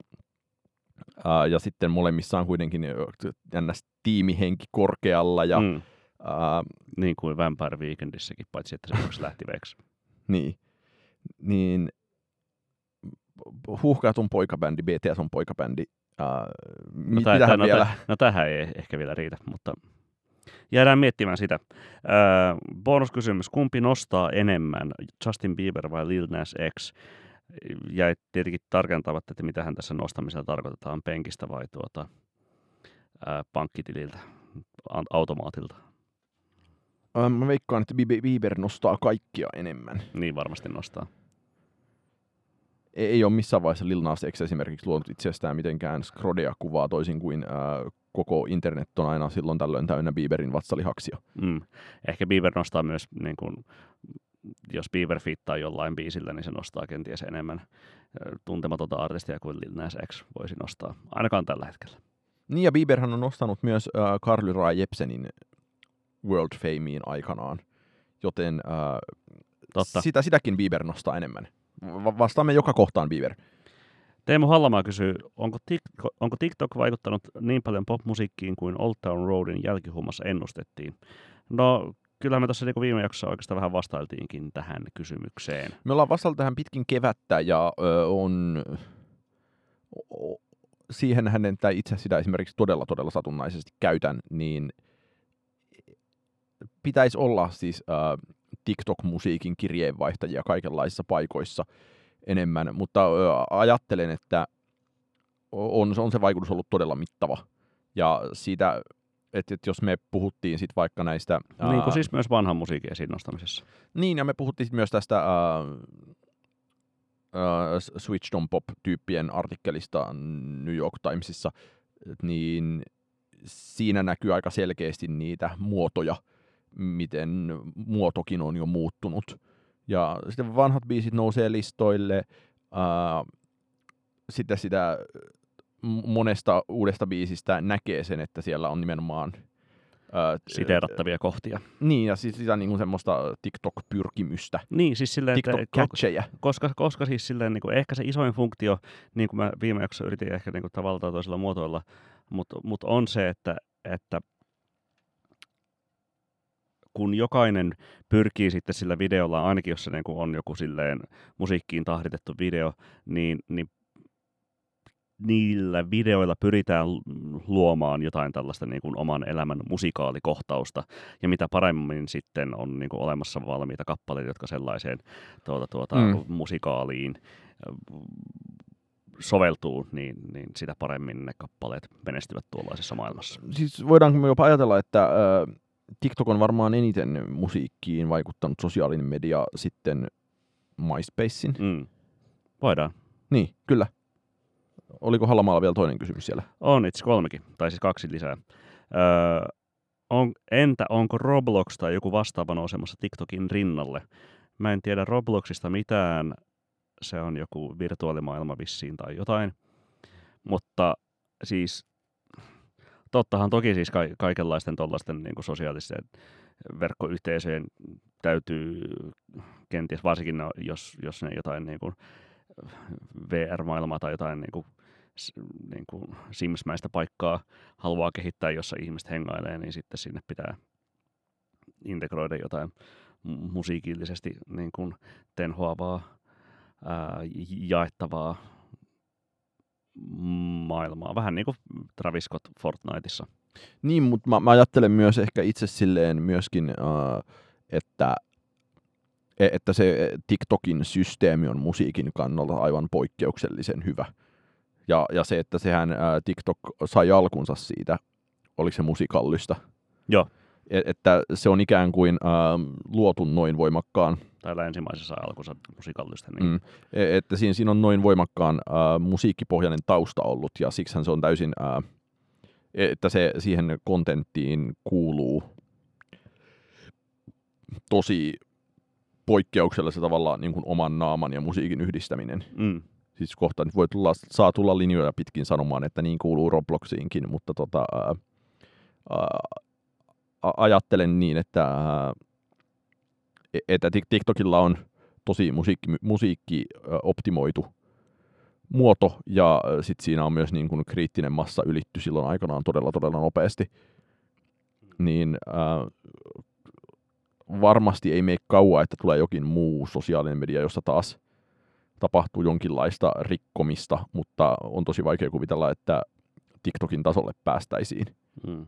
B: ää, ja sitten molemmissa on kuitenkin ns. tiimihenki korkealla. Ja,
A: mm.
B: ää,
A: Niin kuin Vampire Weekendissäkin, paitsi että se lähti veeksi.
B: Niin, niin Huuhkajat on poikabändi, BTS on poikabändi. Ää,
A: No,
B: mit-
A: tää, no,
B: vielä?
A: no tähän ei ehkä vielä riitä, mutta jäädään miettimään sitä. Öö, bonuskysymys, kumpi nostaa enemmän, Justin Bieber vai Lil Nas X? Ja tietenkin tarkentavat, että mitä hän tässä nostamisella tarkoitetaan, penkistä vai tuota, ää, pankkitililtä, an- automaatilta.
B: Mä veikkaan, että Bieber- nostaa kaikkia enemmän.
A: Niin varmasti nostaa.
B: Ei, ei ole missään vaiheessa Lil Nas X esimerkiksi luonut itsestään mitenkään skrodea kuvaa toisin kuin ää, koko internet on aina silloin tällöin täynnä Bieberin vatsalihaksia.
A: Mm. Ehkä Bieber nostaa myös, niin kun, jos Bieber fiittaa jollain biisillä, niin se nostaa kenties enemmän tuntematonta artistia kuin Lil Nas X voisi nostaa, ainakaan tällä hetkellä.
B: Niin ja Bieberhän on nostanut myös Carly Rae Jepsenin World Fameen aikanaan, joten ää,
A: Totta.
B: Sitä, sitäkin Bieber nostaa enemmän. Va- vastaamme joka kohtaan Bieber.
A: Teemu Hallamaa kysyy, onko, TikTok, onko TikTok vaikuttanut niin paljon popmusiikkiin kuin Old Town Roadin jälkihuumassa ennustettiin? No, kyllä me tuossa niinku viime jaksossa oikeastaan vähän vastailtiinkin tähän kysymykseen.
B: Me ollaan vastailtu tähän pitkin kevättä ja ö, on o- siihen hänen, tai itse sitä esimerkiksi todella todella satunnaisesti käytän, niin pitäisi olla siis ö, TikTok-musiikin kirjeenvaihtajia kaikenlaisissa paikoissa enemmän, mutta ö, ajattelen, että on, on se vaikutus ollut todella mittava. Ja siitä, että, että jos me puhuttiin sitten vaikka näistä...
A: Niin
B: ää,
A: kuin siis myös vanhan musiikin esiin nostamisessa.
B: niin, ja me puhuttiin sit myös tästä äh, äh, Switched on Pop-tyyppien artikkelista New York Timesissa, niin siinä näkyy aika selkeästi niitä muotoja, miten muotokin on jo muuttunut. Ja sitten vanhat biisit nousee listoille, sitten sitä m- monesta uudesta biisistä näkee sen, että siellä on nimenomaan
A: Siteerattavia kohtia.
B: niin, ja siis sitä niinku semmoista TikTok-pyrkimystä,
A: Niin, siis silleen,
B: TikTok-catcheja.
A: koska, koska siis silleen, niin kuin, ehkä se isoin funktio, niin kuin mä viime jaksossa yritin ehkä niin kuin, tavalla tai toisella muotoilla, mutta mut on se, että, että kun jokainen pyrkii sitten sillä videolla, ainakin jos se niin kuin on joku silleen musiikkiin tahditettu video, niin, niin niillä videoilla pyritään luomaan jotain tällaista niin kuin oman elämän musikaalikohtausta, ja mitä paremmin sitten on niin kuin olemassa valmiita kappaleita, jotka sellaiseen tuota, tuota,
B: Mm.
A: musikaaliin äh, soveltuu, niin, niin sitä paremmin ne kappaleet menestyvät tuollaisessa maailmassa.
B: Siis voidaanko me jopa ajatella, että ö, TikTok on varmaan eniten musiikkiin vaikuttanut sosiaalinen media sitten MySpacein?
A: Mm. Voidaan.
B: Niin, kyllä. Oliko Hallamaalla vielä toinen kysymys siellä?
A: On itse kolmekin, tai siis kaksi lisää. Öö, on, entä onko Roblox tai joku vastaava nousemassa TikTokin rinnalle? Mä en tiedä Robloxista mitään. Se on joku virtuaalimaailma vissiin tai jotain. Mutta siis tottahan toki siis ka- kaikenlaisten tuollaisten niin sosiaalisten verkkoyhteisöjen täytyy kenties, varsinkin ne, jos, jos ne jotain niin kuin VR-maailmaa tai jotain niin kuin, niin kuin Sims-mäistä paikkaa haluaa kehittää, jossa ihmiset hengailee, niin sitten sinne pitää integroida jotain mu- musiikillisesti niin kuin tenhoavaa, ää, jaettavaa maailmaa. Vähän niin kuin Travis Scott Fortniteissa.
B: Niin, mutta mä, mä ajattelen myös ehkä itse silleen myöskin, äh, että, e- että se TikTokin systeemi on musiikin kannalta aivan poikkeuksellisen hyvä. Ja, ja se, että sehän äh, TikTok sai alkunsa siitä, oliko se musikallista,
A: Joo,
B: E- että se on ikään kuin äh, luotu noin voimakkaan,
A: tai länsimaisessa alkunsa musikallista. Niin.
B: mm, e- että siinä, siinä on noin voimakkaan äh, musiikkipohjainen tausta ollut, ja siksihän se on täysin, äh, että se siihen kontenttiin kuuluu tosi poikkeuksellisella tavalla niin kuin oman naaman ja musiikin yhdistäminen.
A: Mm.
B: Siis kohta nyt voi tulla, saa tulla linjoja pitkin sanomaan, että niin kuuluu Robloxiinkin, mutta tota, ää, ää, ajattelen niin, että ää, että Tik- TikTokilla on tosi musiikki, musiikki optimoitu muoto, ja sitten siinä on myös niin kuin kriittinen massa ylitty silloin aikanaan todella, todella nopeasti. Niin äh, varmasti ei mene kauan, että tulee jokin muu sosiaalinen media, jossa taas tapahtuu jonkinlaista rikkomista, mutta on tosi vaikea kuvitella, että TikTokin tasolle päästäisiin.
A: Mm. Uh,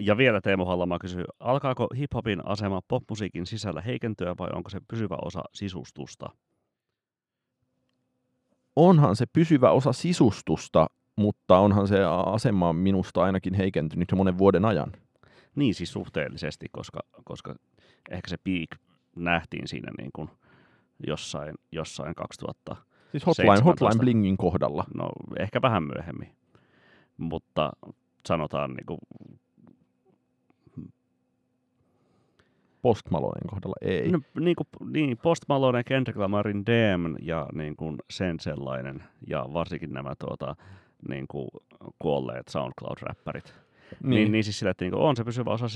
A: ja vielä Teemu Hallamaa kysyy, alkaako hiphopin asema popmusiikin sisällä heikentyä vai onko se pysyvä osa sisustusta?
B: Onhan se pysyvä osa sisustusta, mutta onhan se asema minusta ainakin heikentynyt jo monen vuoden ajan.
A: Niin siis suhteellisesti, koska, koska ehkä se peak nähtiin siinä niin kuin jossain, jossain 2000.
B: Siis hotline,
A: 17.
B: hotline blingin kohdalla.
A: No ehkä vähän myöhemmin, mutta sanotaan niin kuin,
B: Post Malonen kohdalla ei.
A: no, niin, kuin, niin Post Malone, Kendrick Lamarin Damn ja niin kuin sen sellainen ja varsinkin nämä tuota, niin kuin kuolleet SoundCloud-räppärit. Niin. Niin, niin siis sillä, että niin kuin on se pysyvä osa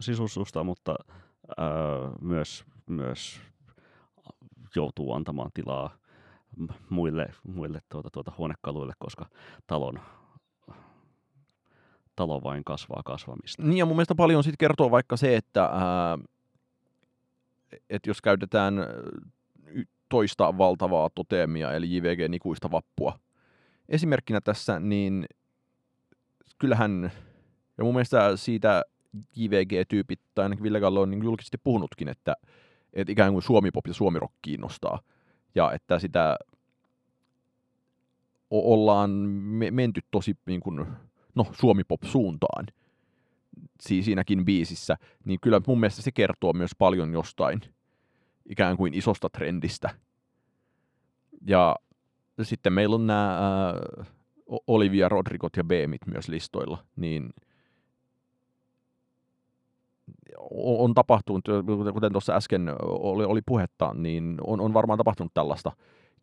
A: sisustusta, mutta ää, myös, myös joutuu antamaan tilaa muille, muille tuota, tuota huonekaluille, koska talon, talo vain kasvaa kasvamista.
B: Niin ja mun mielestä paljon siitä kertoo vaikka se, että, ää, että jos käytetään toista valtavaa toteemia, eli JVG-nikuista vappua. Esimerkkinä tässä, niin kyllähän, ja mun mielestä siitä JVG-tyypit, tai ainakin Ville Gallo on niin julkisesti puhunutkin, että, että ikään kuin suomipop ja suomirock kiinnostaa, ja että sitä ollaan me- menty tosi niin kuin, no, suomipop-suuntaan siinäkin biisissä, niin kyllä mun mielestä se kertoo myös paljon jostain ikään kuin isosta trendistä. Ja sitten meillä on nämä ää, Olivia Rodrigot ja Beemit myös listoilla, niin on tapahtunut, kuten tuossa äsken oli, oli puhetta, niin on, on varmaan tapahtunut tällaista.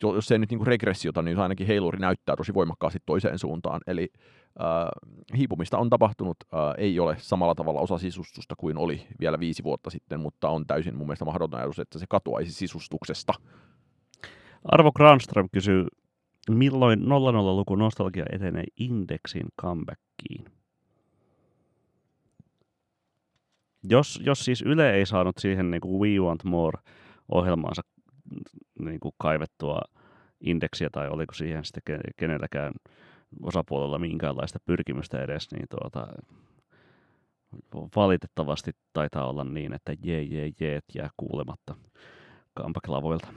B: Jo- Jos ei nyt niinku regressiota, niin ainakin heiluri näyttää tosi voimakkaasti toiseen suuntaan. Eli äh, hiipumista on tapahtunut, äh, ei ole samalla tavalla osa sisustusta kuin oli vielä viisi vuotta sitten, mutta on täysin mun mielestä mahdoton ajatus, että se katoaisi sisustuksesta.
A: Arvo Granström kysyy, milloin 00-luku nostalgia etenee indeksin comebackiin? Jos, jos siis Yle ei saanut siihen niin kuin We Want More-ohjelmaansa niin kuin kaivettua indeksiä, tai oliko siihen sitten ke- kenelläkään osapuolella minkäänlaista pyrkimystä edes, niin tuota, valitettavasti taitaa olla niin, että jee, jee, jeet jää kuulematta comeback-lavoilta.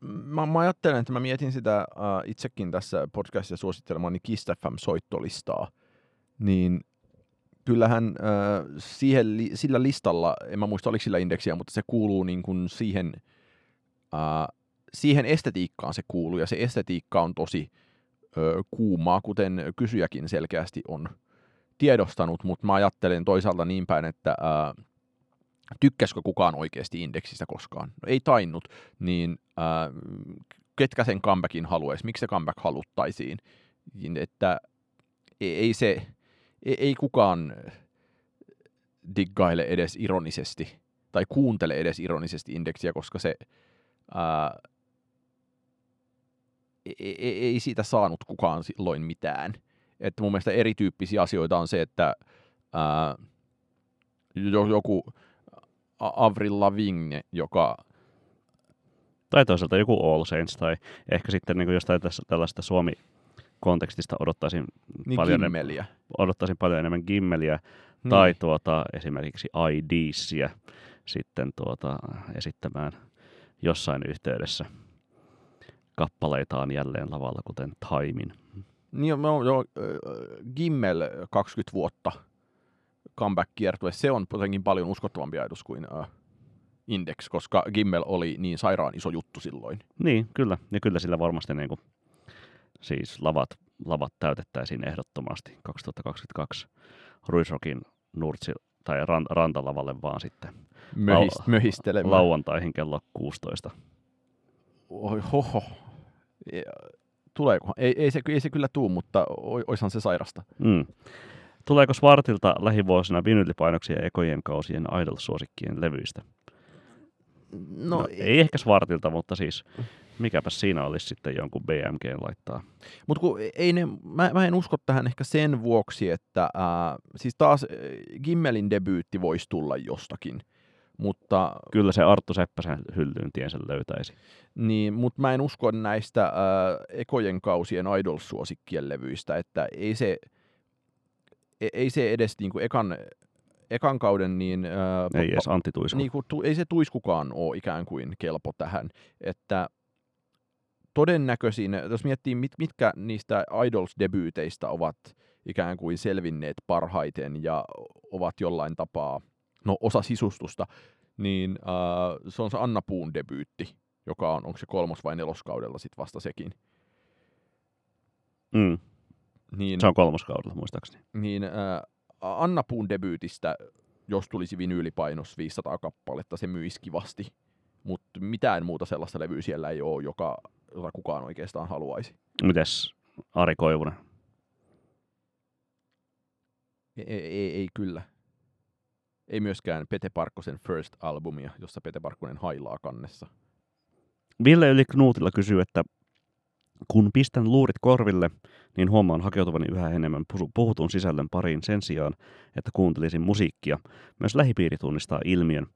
B: Mä, mä ajattelen, että mä mietin sitä uh, itsekin tässä podcastissa suosittelemani Kiss FM-soittolistaa, niin kyllähän uh, siihen, sillä listalla, en mä muista oliko sillä indeksiä, mutta se kuuluu niin kuin siihen, uh, siihen estetiikkaan se kuuluu, ja se estetiikka on tosi uh, kuumaa, kuten kysyjäkin selkeästi on tiedostanut, mutta mä ajattelen toisaalta niin päin, että uh, tykkäskö kukaan oikeasti indeksistä koskaan? No ei tainnut, niin äh, ketkä sen comebackin haluaisi, miksi se comeback haluttaisiin? Niin, Että ei, ei se, ei, kukaan diggaile edes ironisesti, tai kuuntele edes ironisesti indeksiä, koska se ää, ei, ei, ei siitä saanut kukaan silloin mitään. Että mun mielestä erityyppisiä asioita on se, että ää, jo- joku Avril Lavigne, joka
A: Tai toisaalta joku All Saints, tai ehkä sitten niin jostain tällaista Suomi-kontekstista odottaisin,
B: niin
A: paljon,
B: kimmeliä.
A: odottaisin paljon enemmän Gimmeliä,
B: Niin.
A: tai tuota, esimerkiksi IDsiä sitten tuota, esittämään jossain yhteydessä kappaleitaan jälleen lavalla, kuten Taimin.
B: Niin, jo, jo, jo, Gimmel 20 vuotta comeback kiertue, se on jotenkin paljon uskottavampi ajatus kuin uh, Index, koska Gimmel oli niin sairaan iso juttu silloin.
A: Niin, kyllä. Ja kyllä sillä varmasti niin kuin, siis lavat, lavat täytettäisiin ehdottomasti 2022 Ruisrokin Nurtsi tai ran, rantalavalle vaan sitten
B: Möhist,
A: Lau-
B: möhistelemään.
A: lauantaihin kello 16.
B: Oi, hoho. Tuleeko? Ei, ei, se, ei se kyllä tuu, mutta oi- oishan se sairasta.
A: Mm. Tuleeko Svartilta lähivuosina vinyylipainoksia ekojen kausien Idol-suosikkien levyistä?
B: No,
A: No, ei ehkä Svartilta, mutta siis mikäpäs siinä olisi sitten jonkun BMG laittaa.
B: Mutta ei ne, mä, mä en usko tähän ehkä sen vuoksi, että ää, siis taas Gimmelin debyytti voisi tulla jostakin. Mutta,
A: Kyllä se Arttu Seppäsen hyllyyn tiensä löytäisi.
B: niin, mut mä en usko näistä ää, ekojen kausien Idol-suosikkien levyistä, että ei se, e- ei se edes niinku ekan, ekan kauden niin, ää,
A: Ei edes Antti Tuisku.
B: niin kuin, tu, ei se tuiskukaan ole ikään kuin kelpo tähän, että todennäköisin, jos miettii mit, mitkä niistä Idols-debyyteistä ovat ikään kuin selvinneet parhaiten ja ovat jollain tapaa, no osa sisustusta, niin äh, se on se Anna Puun debyytti, joka on, onko se kolmos vai neloskaudella sitten vasta sekin.
A: Mm,
B: Niin,
A: se on kolmoskaudella muistaakseni.
B: niin äh, Anna Puun debyytistä, jos tulisi vinyylipainos 500 kappaletta, se myisi kivasti. Mutta mitään muuta sellaista levyä siellä ei ole, joka, jota kukaan oikeastaan haluaisi.
A: Mites Ari Koivunen?
B: Ei, ei, ei kyllä. Ei myöskään Pete Parkkosen First Albumia, jossa Pete Parkkonen hailaa kannessa.
A: Ville Yli Knuutilla kysyy, että kun pistän luurit korville, niin huomaan hakeutuvani yhä enemmän puhutun sisällön pariin sen sijaan, että kuuntelisin musiikkia. Myös lähipiiri tunnistaa ilmiön.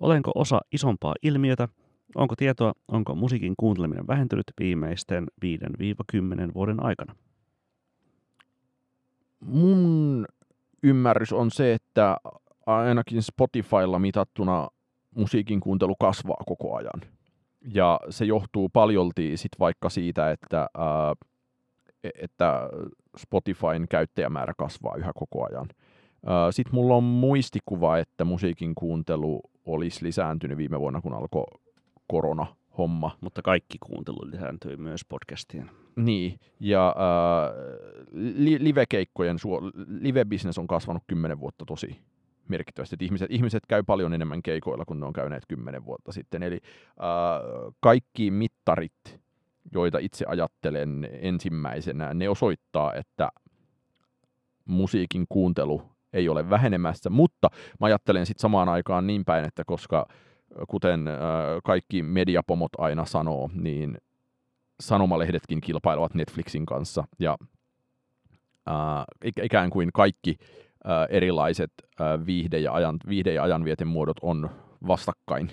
A: Olenko osa isompaa ilmiötä? Onko tietoa, onko musiikin kuunteleminen vähentynyt viimeisten 5-10 vuoden aikana?
B: Mun ymmärrys on se, että ainakin Spotifylla mitattuna musiikin kuuntelu kasvaa koko ajan. Ja se johtuu paljolti sit vaikka siitä, että, ää, että Spotifyn käyttäjämäärä kasvaa yhä koko ajan. Sitten mulla on muistikuva, että musiikin kuuntelu olisi lisääntynyt viime vuonna, kun alkoi korona-homma.
A: Mutta kaikki kuuntelu lisääntyi myös podcastien.
B: Niin, ja äh, li- livekeikkojen, suo- live-business on kasvanut kymmenen vuotta tosi merkittävästi. Et ihmiset, ihmiset käy paljon enemmän keikoilla kuin ne on käyneet kymmenen vuotta sitten. Eli äh, kaikki mittarit, joita itse ajattelen ensimmäisenä, ne osoittaa, että musiikin kuuntelu ei ole vähenemässä, mutta mä ajattelen sitten samaan aikaan niin päin, että koska kuten äh, kaikki mediapomot aina sanoo, niin sanomalehdetkin kilpailevat Netflixin kanssa ja äh, ikään kuin kaikki äh, erilaiset äh, viihde- ja, ajan, viihde- ja ajanvietemuodot on vastakkain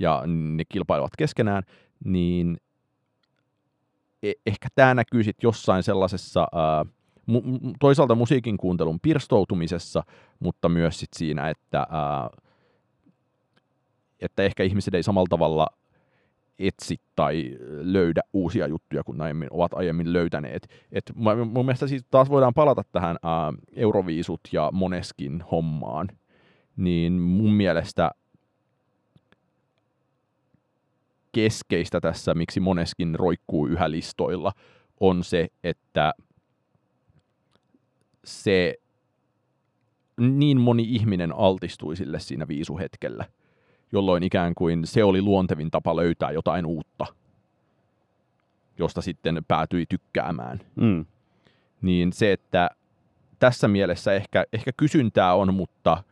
B: ja ne kilpailevat keskenään, niin e- ehkä tämä näkyy sitten jossain sellaisessa äh, mu- toisaalta musiikin kuuntelun pirstoutumisessa, mutta myös sit siinä, että, äh, että ehkä ihmiset ei samalla tavalla etsi tai löydä uusia juttuja, kun aiemmin, ovat aiemmin löytäneet. Et mun mielestä siis taas voidaan palata tähän ää, Euroviisut ja Moneskin hommaan, niin mun mielestä keskeistä tässä, miksi Moneskin roikkuu yhä listoilla, on se, että se niin moni ihminen altistui sille siinä viisuhetkellä jolloin ikään kuin se oli luontevin tapa löytää jotain uutta, josta sitten päätyi tykkäämään.
A: Mm.
B: Niin se, että tässä mielessä ehkä, ehkä kysyntää on, mutta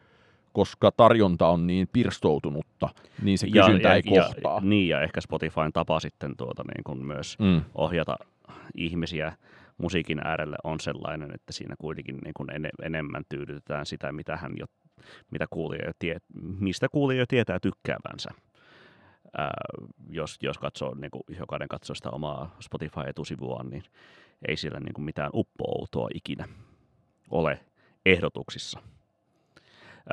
B: koska tarjonta on niin pirstoutunutta, niin se kysyntä
A: ja,
B: ei
A: ja,
B: kohtaa.
A: Ja, niin, ja ehkä Spotifyn tapa sitten tuota, niin kuin myös
B: Mm.
A: ohjata ihmisiä musiikin äärelle on sellainen, että siinä kuitenkin niin kuin ene, enemmän tyydytetään sitä, mitä hän jo, mitä kuulija tie, mistä kuulija jo tietää tykkäävänsä. Ää, jos, jos katsoo, niin kuin jokainen katsoo sitä omaa Spotify-etusivuaan, niin ei siellä niin kuin mitään uppoutoa ikinä ole ehdotuksissa.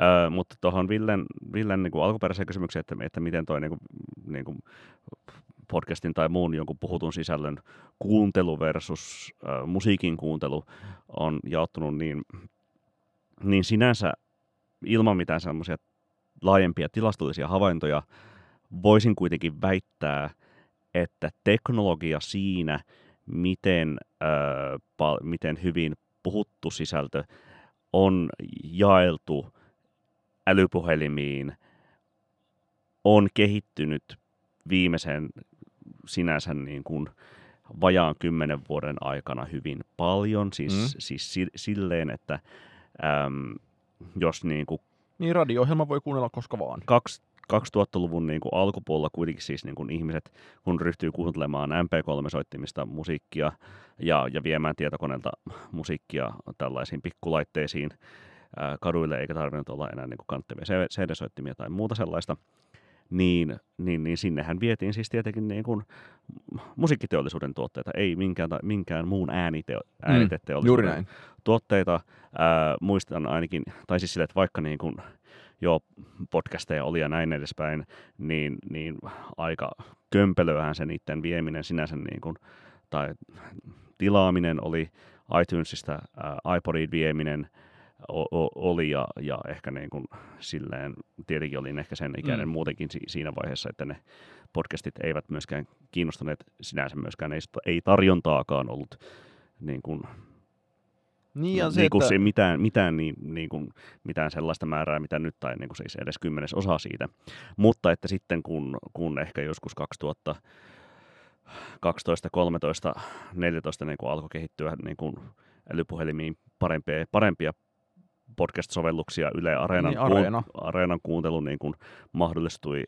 A: Öö, mutta tuohon Villen, Villen niin kuin alkuperäiseen kysymykseen, että, että miten toi niin kuin, niin podcastin tai muun jonkun puhutun sisällön kuuntelu versus ö, musiikin kuuntelu on jaottunut niin, niin sinänsä ilman mitään semmoisia laajempia tilastollisia havaintoja voisin kuitenkin väittää, että teknologia siinä, miten, pal- miten hyvin puhuttu sisältö on jaeltu älypuhelimiin, on kehittynyt viimeisen sinänsä niin kuin vajaan kymmenen vuoden aikana hyvin paljon, siis,
B: Mm.
A: siis si- silleen, että äm, jos niin kuin
B: Niin radio-ohjelma voi kuunnella koska vaan.
A: kaksi 2000-luvun niin kuin alkupuolella kuitenkin siis niin kuin ihmiset, kun ryhtyy kuuntelemaan MP3-soittimista musiikkia ja, ja viemään tietokoneelta musiikkia tällaisiin pikkulaitteisiin ää, kaduille, eikä tarvinnut olla enää niin kuin CD-soittimia tai muuta sellaista, niin, niin, niin sinnehän vietiin siis tietenkin niin kuin musiikkiteollisuuden tuotteita, ei minkään, minkään muun ääniteo, ääniteteollisuuden
B: Juuri näin.
A: tuotteita. Ää, muistan ainakin, tai siis sille, että vaikka niin kuin, joo, podcasteja oli ja näin edespäin, niin, niin aika kömpelöähän se niiden vieminen sinänsä niin kuin, tai tilaaminen oli iTunesista, ää, iPodin vieminen oli ja, ja ehkä niin kuin silleen, tietenkin olin ehkä sen ikäinen
B: Mm.
A: muutenkin si- siinä vaiheessa, että ne podcastit eivät myöskään kiinnostaneet sinänsä myöskään, ei, ei tarjontaakaan ollut niin kuin
B: Niin ja se,
A: niin kuin
B: että...
A: se mitään, mitään, niin, niin kuin, mitään sellaista määrää, mitä nyt, tai niin kuin siis edes kymmenes osa siitä. Mutta että sitten kun, kun ehkä joskus 2012, 13, 14 niin kuin alkoi kehittyä niin kuin älypuhelimiin parempia, parempia podcast-sovelluksia Yle Areenan,
B: Niin, Areena.
A: Areenan kuuntelu niin kuin mahdollistui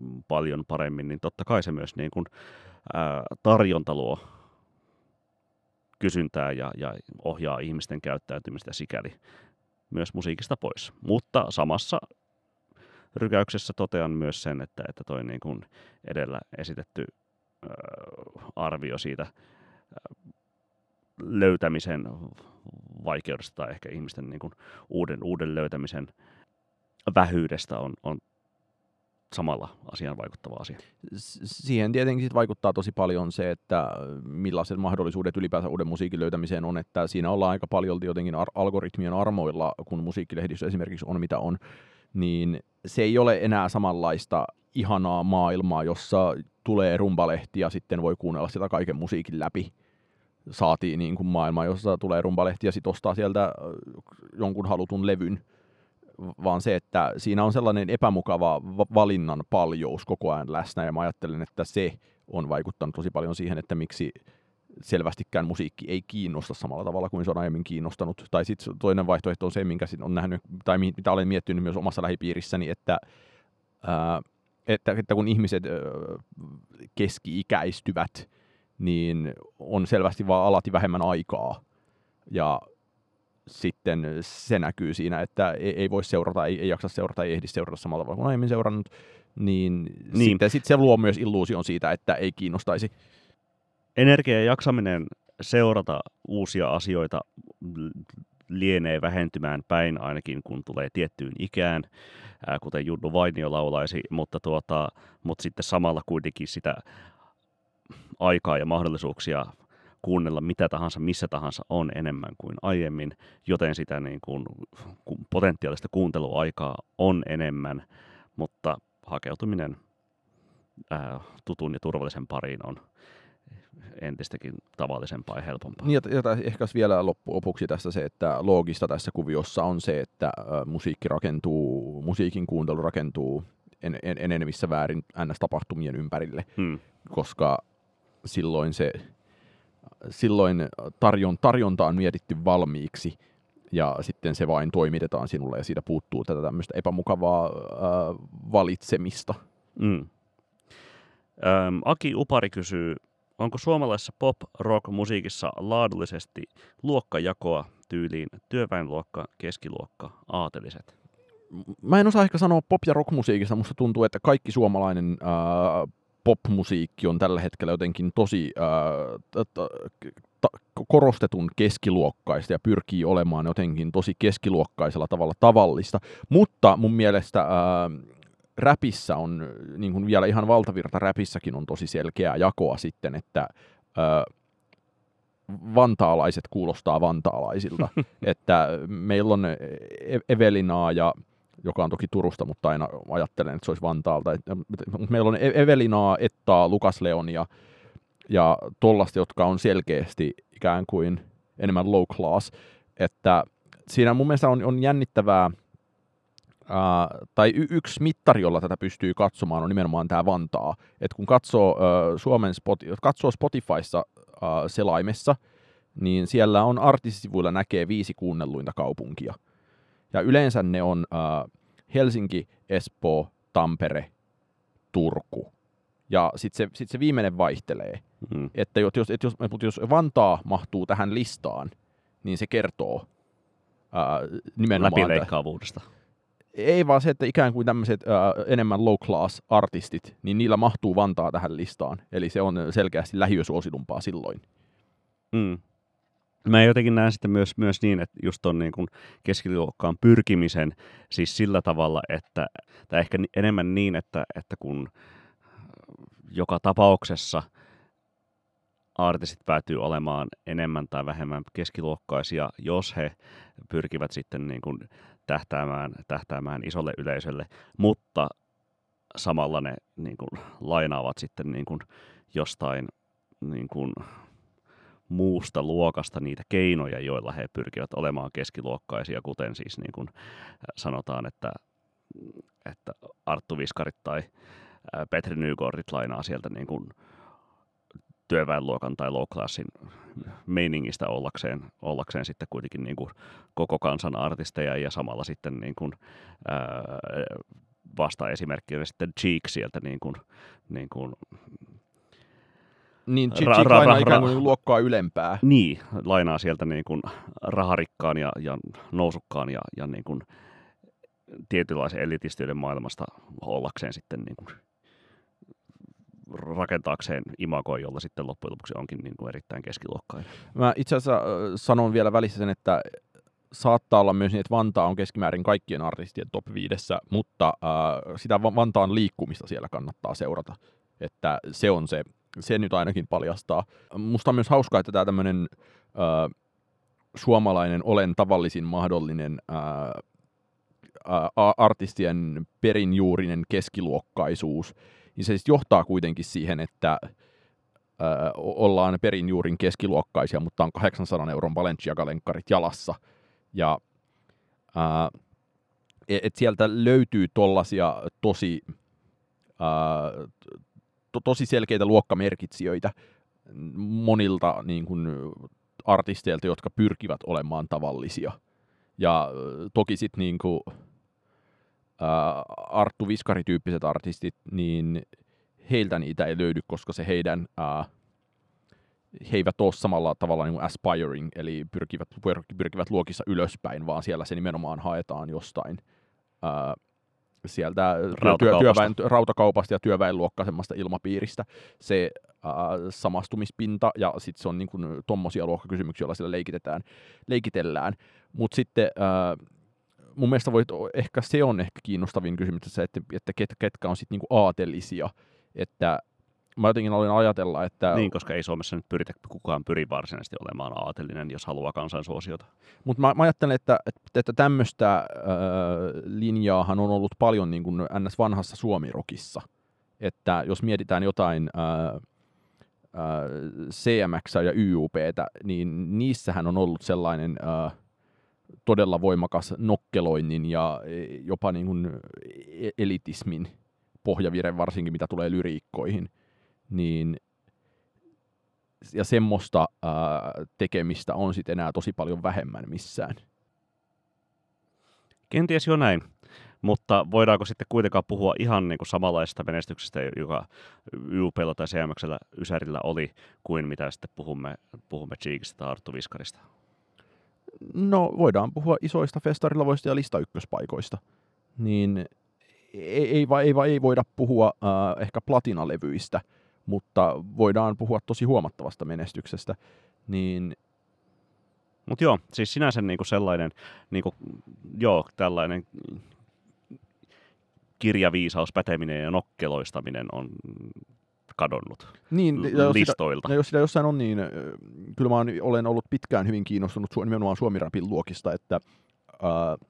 A: mm, paljon paremmin, niin totta kai se myös niin kuin, ää, tarjonta luo kysyntää ja, ja ohjaa ihmisten käyttäytymistä sikäli myös musiikista pois. Mutta samassa rykäyksessä totean myös sen, että, että toi niin kuin edellä esitetty ö, arvio siitä löytämisen vaikeudesta tai ehkä ihmisten niin kuin uuden, uuden löytämisen vähyydestä on, on samalla asiaan vaikuttava asia.
B: Siihen tietenkin sit vaikuttaa tosi paljon se, että millaiset mahdollisuudet ylipäänsä uuden musiikin löytämiseen on, että siinä ollaan aika paljon jotenkin ar- algoritmien armoilla, kun musiikkilehdissä esimerkiksi on mitä on, niin se ei ole enää samanlaista ihanaa maailmaa, jossa tulee rumbalehti ja sitten voi kuunnella sitä kaiken musiikin läpi. Saatiin niin kuin maailma, jossa tulee rumbalehti ja sitten ostaa sieltä jonkun halutun levyn vaan se, että siinä on sellainen epämukava va- valinnan paljous koko ajan läsnä, ja mä ajattelen, että se on vaikuttanut tosi paljon siihen, että miksi selvästikään musiikki ei kiinnosta samalla tavalla kuin se on aiemmin kiinnostanut. Tai sitten toinen vaihtoehto on se, minkä sit on nähnyt, tai mi- mitä olen miettinyt myös omassa lähipiirissäni, että, ää, että, että kun ihmiset ää, keski-ikäistyvät, niin on selvästi vaan alati vähemmän aikaa. Ja sitten se näkyy siinä, että ei, ei voi seurata, ei, ei jaksa seurata, ei ehdi seurata samalla tavalla kuin aiemmin seurannut, niin, niin. Sitten sit se luo myös illuusion siitä, että ei kiinnostaisi.
A: Energia ja jaksaminen seurata uusia asioita lienee vähentymään päin, ainakin kun tulee tiettyyn ikään, ää, kuten Junnu Vainio laulaisi, mutta, tuota, mutta sitten samalla kuitenkin sitä aikaa ja mahdollisuuksia kuunnella mitä tahansa, missä tahansa on enemmän kuin aiemmin, joten sitä niin kuin, ku- potentiaalista kuunteluaikaa on enemmän, mutta hakeutuminen ää, tutun ja turvallisen pariin on entistäkin tavallisempaa ja helpompaa.
B: Niin, ja, ehkä vielä loppuopuksi tässä se, että loogista tässä kuviossa on se, että musiikki rakentuu, musiikin kuuntelu rakentuu en, en, enenevissä väärin NS-tapahtumien ympärille,
A: Hmm.
B: koska silloin se silloin tarjon, tarjonta on mietitty valmiiksi ja sitten se vain toimitetaan sinulle ja siitä puuttuu tätä tämmöistä epämukavaa ää, valitsemista.
A: Mm. Öm, Aki Upari kysyy, onko suomalaisessa pop-rock-musiikissa laadullisesti luokkajakoa tyyliin työväenluokka, keskiluokka, aateliset?
B: Mä en osaa ehkä sanoa pop- ja rockmusiikista, musta tuntuu, että kaikki suomalainen ää, popmusiikki on tällä hetkellä jotenkin tosi ää, ta- korostetun keskiluokkaista ja pyrkii olemaan jotenkin tosi keskiluokkaisella tavalla tavallista. Mutta mun mielestä ää, räpissä on, niin kuin vielä ihan valtavirta räpissäkin on tosi selkeää jakoa sitten, että ää, vantaalaiset kuulostaa vantaalaisilta. [laughs] että meillä on Evelinaa ja joka on toki Turusta, mutta aina ajattelen, että se olisi Vantaalta. Meillä on E- Evelinaa, Ettaa, Lukas Leon ja, tollasta, jotka on selkeästi ikään kuin enemmän low class. Että siinä mun mielestä on, on jännittävää Uh, tai y- yksi mittari, jolla tätä pystyy katsomaan, on nimenomaan tämä Vantaa. Et kun katsoo, uh, Suomen Spot- katsoo Spotifyssa uh, selaimessa, niin siellä on artistisivuilla näkee viisi kuunnelluinta kaupunkia. Ja yleensä ne on uh, Helsinki, Espoo, Tampere, Turku. Ja sitten se, sit se viimeinen vaihtelee.
A: Mm.
B: Että jos, jos, jos, mutta jos Vantaa mahtuu tähän listaan, niin se kertoo ää, nimenomaan...
A: Läpileikkaavuudesta.
B: Ei vaan se, että ikään kuin tämmöiset enemmän low class artistit, niin niillä mahtuu Vantaa tähän listaan. Eli se on selkeästi lähiösuosidumpaa silloin.
A: Mm. Mä jotenkin näen sitten myös, myös niin, että just ton niin keskiluokkaan pyrkimisen siis sillä tavalla, että, tai ehkä enemmän niin, että, että kun joka tapauksessa artistit päätyy olemaan enemmän tai vähemmän keskiluokkaisia, jos he pyrkivät sitten niin kuin tähtäämään, tähtäämään isolle yleisölle, mutta samalla ne niin kuin lainaavat sitten niin kuin jostain niin kuin muusta luokasta niitä keinoja, joilla he pyrkivät olemaan keskiluokkaisia, kuten siis niin kuin sanotaan, että, että Arttu Viskarit tai Petri Nygordit lainaa sieltä niin kuin työväenluokan tai low classin meiningistä ollakseen, ollakseen sitten kuitenkin niin kuin koko kansan artisteja ja samalla sitten niin kuin, ää, vasta esimerkkinä sitten Cheek sieltä niin kuin, niin kuin
B: niin, ra- ra- ra- ikään kuin luokkaa ylempää.
A: Niin, lainaa sieltä niin kuin raharikkaan ja, ja nousukkaan ja, ja niin kuin tietynlaisen elitistyöiden maailmasta ollakseen sitten niin kuin rakentaakseen imagoa, jolla sitten loppujen lopuksi onkin niin kuin erittäin keskiluokkainen.
B: Mä itse asiassa sanon vielä välissä sen, että saattaa olla myös niin, että Vantaa on keskimäärin kaikkien artistien top 5, mutta äh, sitä Vantaan liikkumista siellä kannattaa seurata. Että se on se, se nyt ainakin paljastaa. Musta on myös hauskaa, että tämä tämmöinen äh, suomalainen olen tavallisin mahdollinen äh, artistien perinjuurinen keskiluokkaisuus, niin se siis johtaa kuitenkin siihen, että ö, ollaan perinjuurin keskiluokkaisia, mutta on 800 euron Balenciaga-lenkkarit jalassa. Ja ö, et sieltä löytyy tollasia tosi, ö, to, tosi selkeitä luokkamerkitsijöitä monilta niin kuin, artisteilta, jotka pyrkivät olemaan tavallisia. Ja toki sitten niin kuin, äh, Arttu Viskari-tyyppiset artistit, niin heiltä niitä ei löydy, koska se heidän, äh, he eivät ole samalla tavalla niin kuin aspiring, eli pyrkivät, pyrkivät luokissa ylöspäin, vaan siellä se nimenomaan haetaan jostain äh, sieltä työ, työväen, rautakaupasta ja työväenluokkaisemmasta ilmapiiristä. Se äh, samastumispinta, ja sitten se on niin kuin, tommosia luokkakysymyksiä, joilla siellä leikitetään, leikitellään. Mutta sitten äh, mun mielestä voit, ehkä se on ehkä kiinnostavin kysymys, että, että ket, ketkä on sitten niinku aatelisia, että mä jotenkin olen ajatella, että...
A: Niin, koska ei Suomessa nyt pyritä kukaan pyri varsinaisesti olemaan aatelinen, jos haluaa kansansuosiota.
B: Mutta mä, mä ajattelen, että, että, että tämmöistä äh, linjaahan on ollut paljon niin kuin ns. vanhassa suomirokissa. Että jos mietitään jotain äh, äh, CMX ja YUPtä, niin niissähän on ollut sellainen... Äh, todella voimakas nokkeloinnin ja e, jopa niin kuin e, elitismin pohjavire, varsinkin mitä tulee lyriikkoihin, niin ja semmoista ää, tekemistä on sitten enää tosi paljon vähemmän missään.
A: Kenties jo näin, mutta voidaanko sitten kuitenkaan puhua ihan niin kuin samanlaisesta menestyksestä, joka UPlla tai CMXllä Ysärillä oli, kuin mitä sitten puhumme, puhumme Cheekistä tai Arttu Viskarista?
B: no voidaan puhua isoista festarilavoista ja lista ykköspaikoista, niin ei, ei, ei, ei voida puhua äh, ehkä platinalevyistä, mutta voidaan puhua tosi huomattavasta menestyksestä, niin
A: mutta joo, siis sinänsä niinku sellainen, niinku, joo, tällainen kirjaviisaus, päteminen ja nokkeloistaminen on kadonnut niin, ja listoilta.
B: Sitä, ja jos sitä jossain on, niin kyllä mä olen ollut pitkään hyvin kiinnostunut nimenomaan suomirapin luokista, että äh,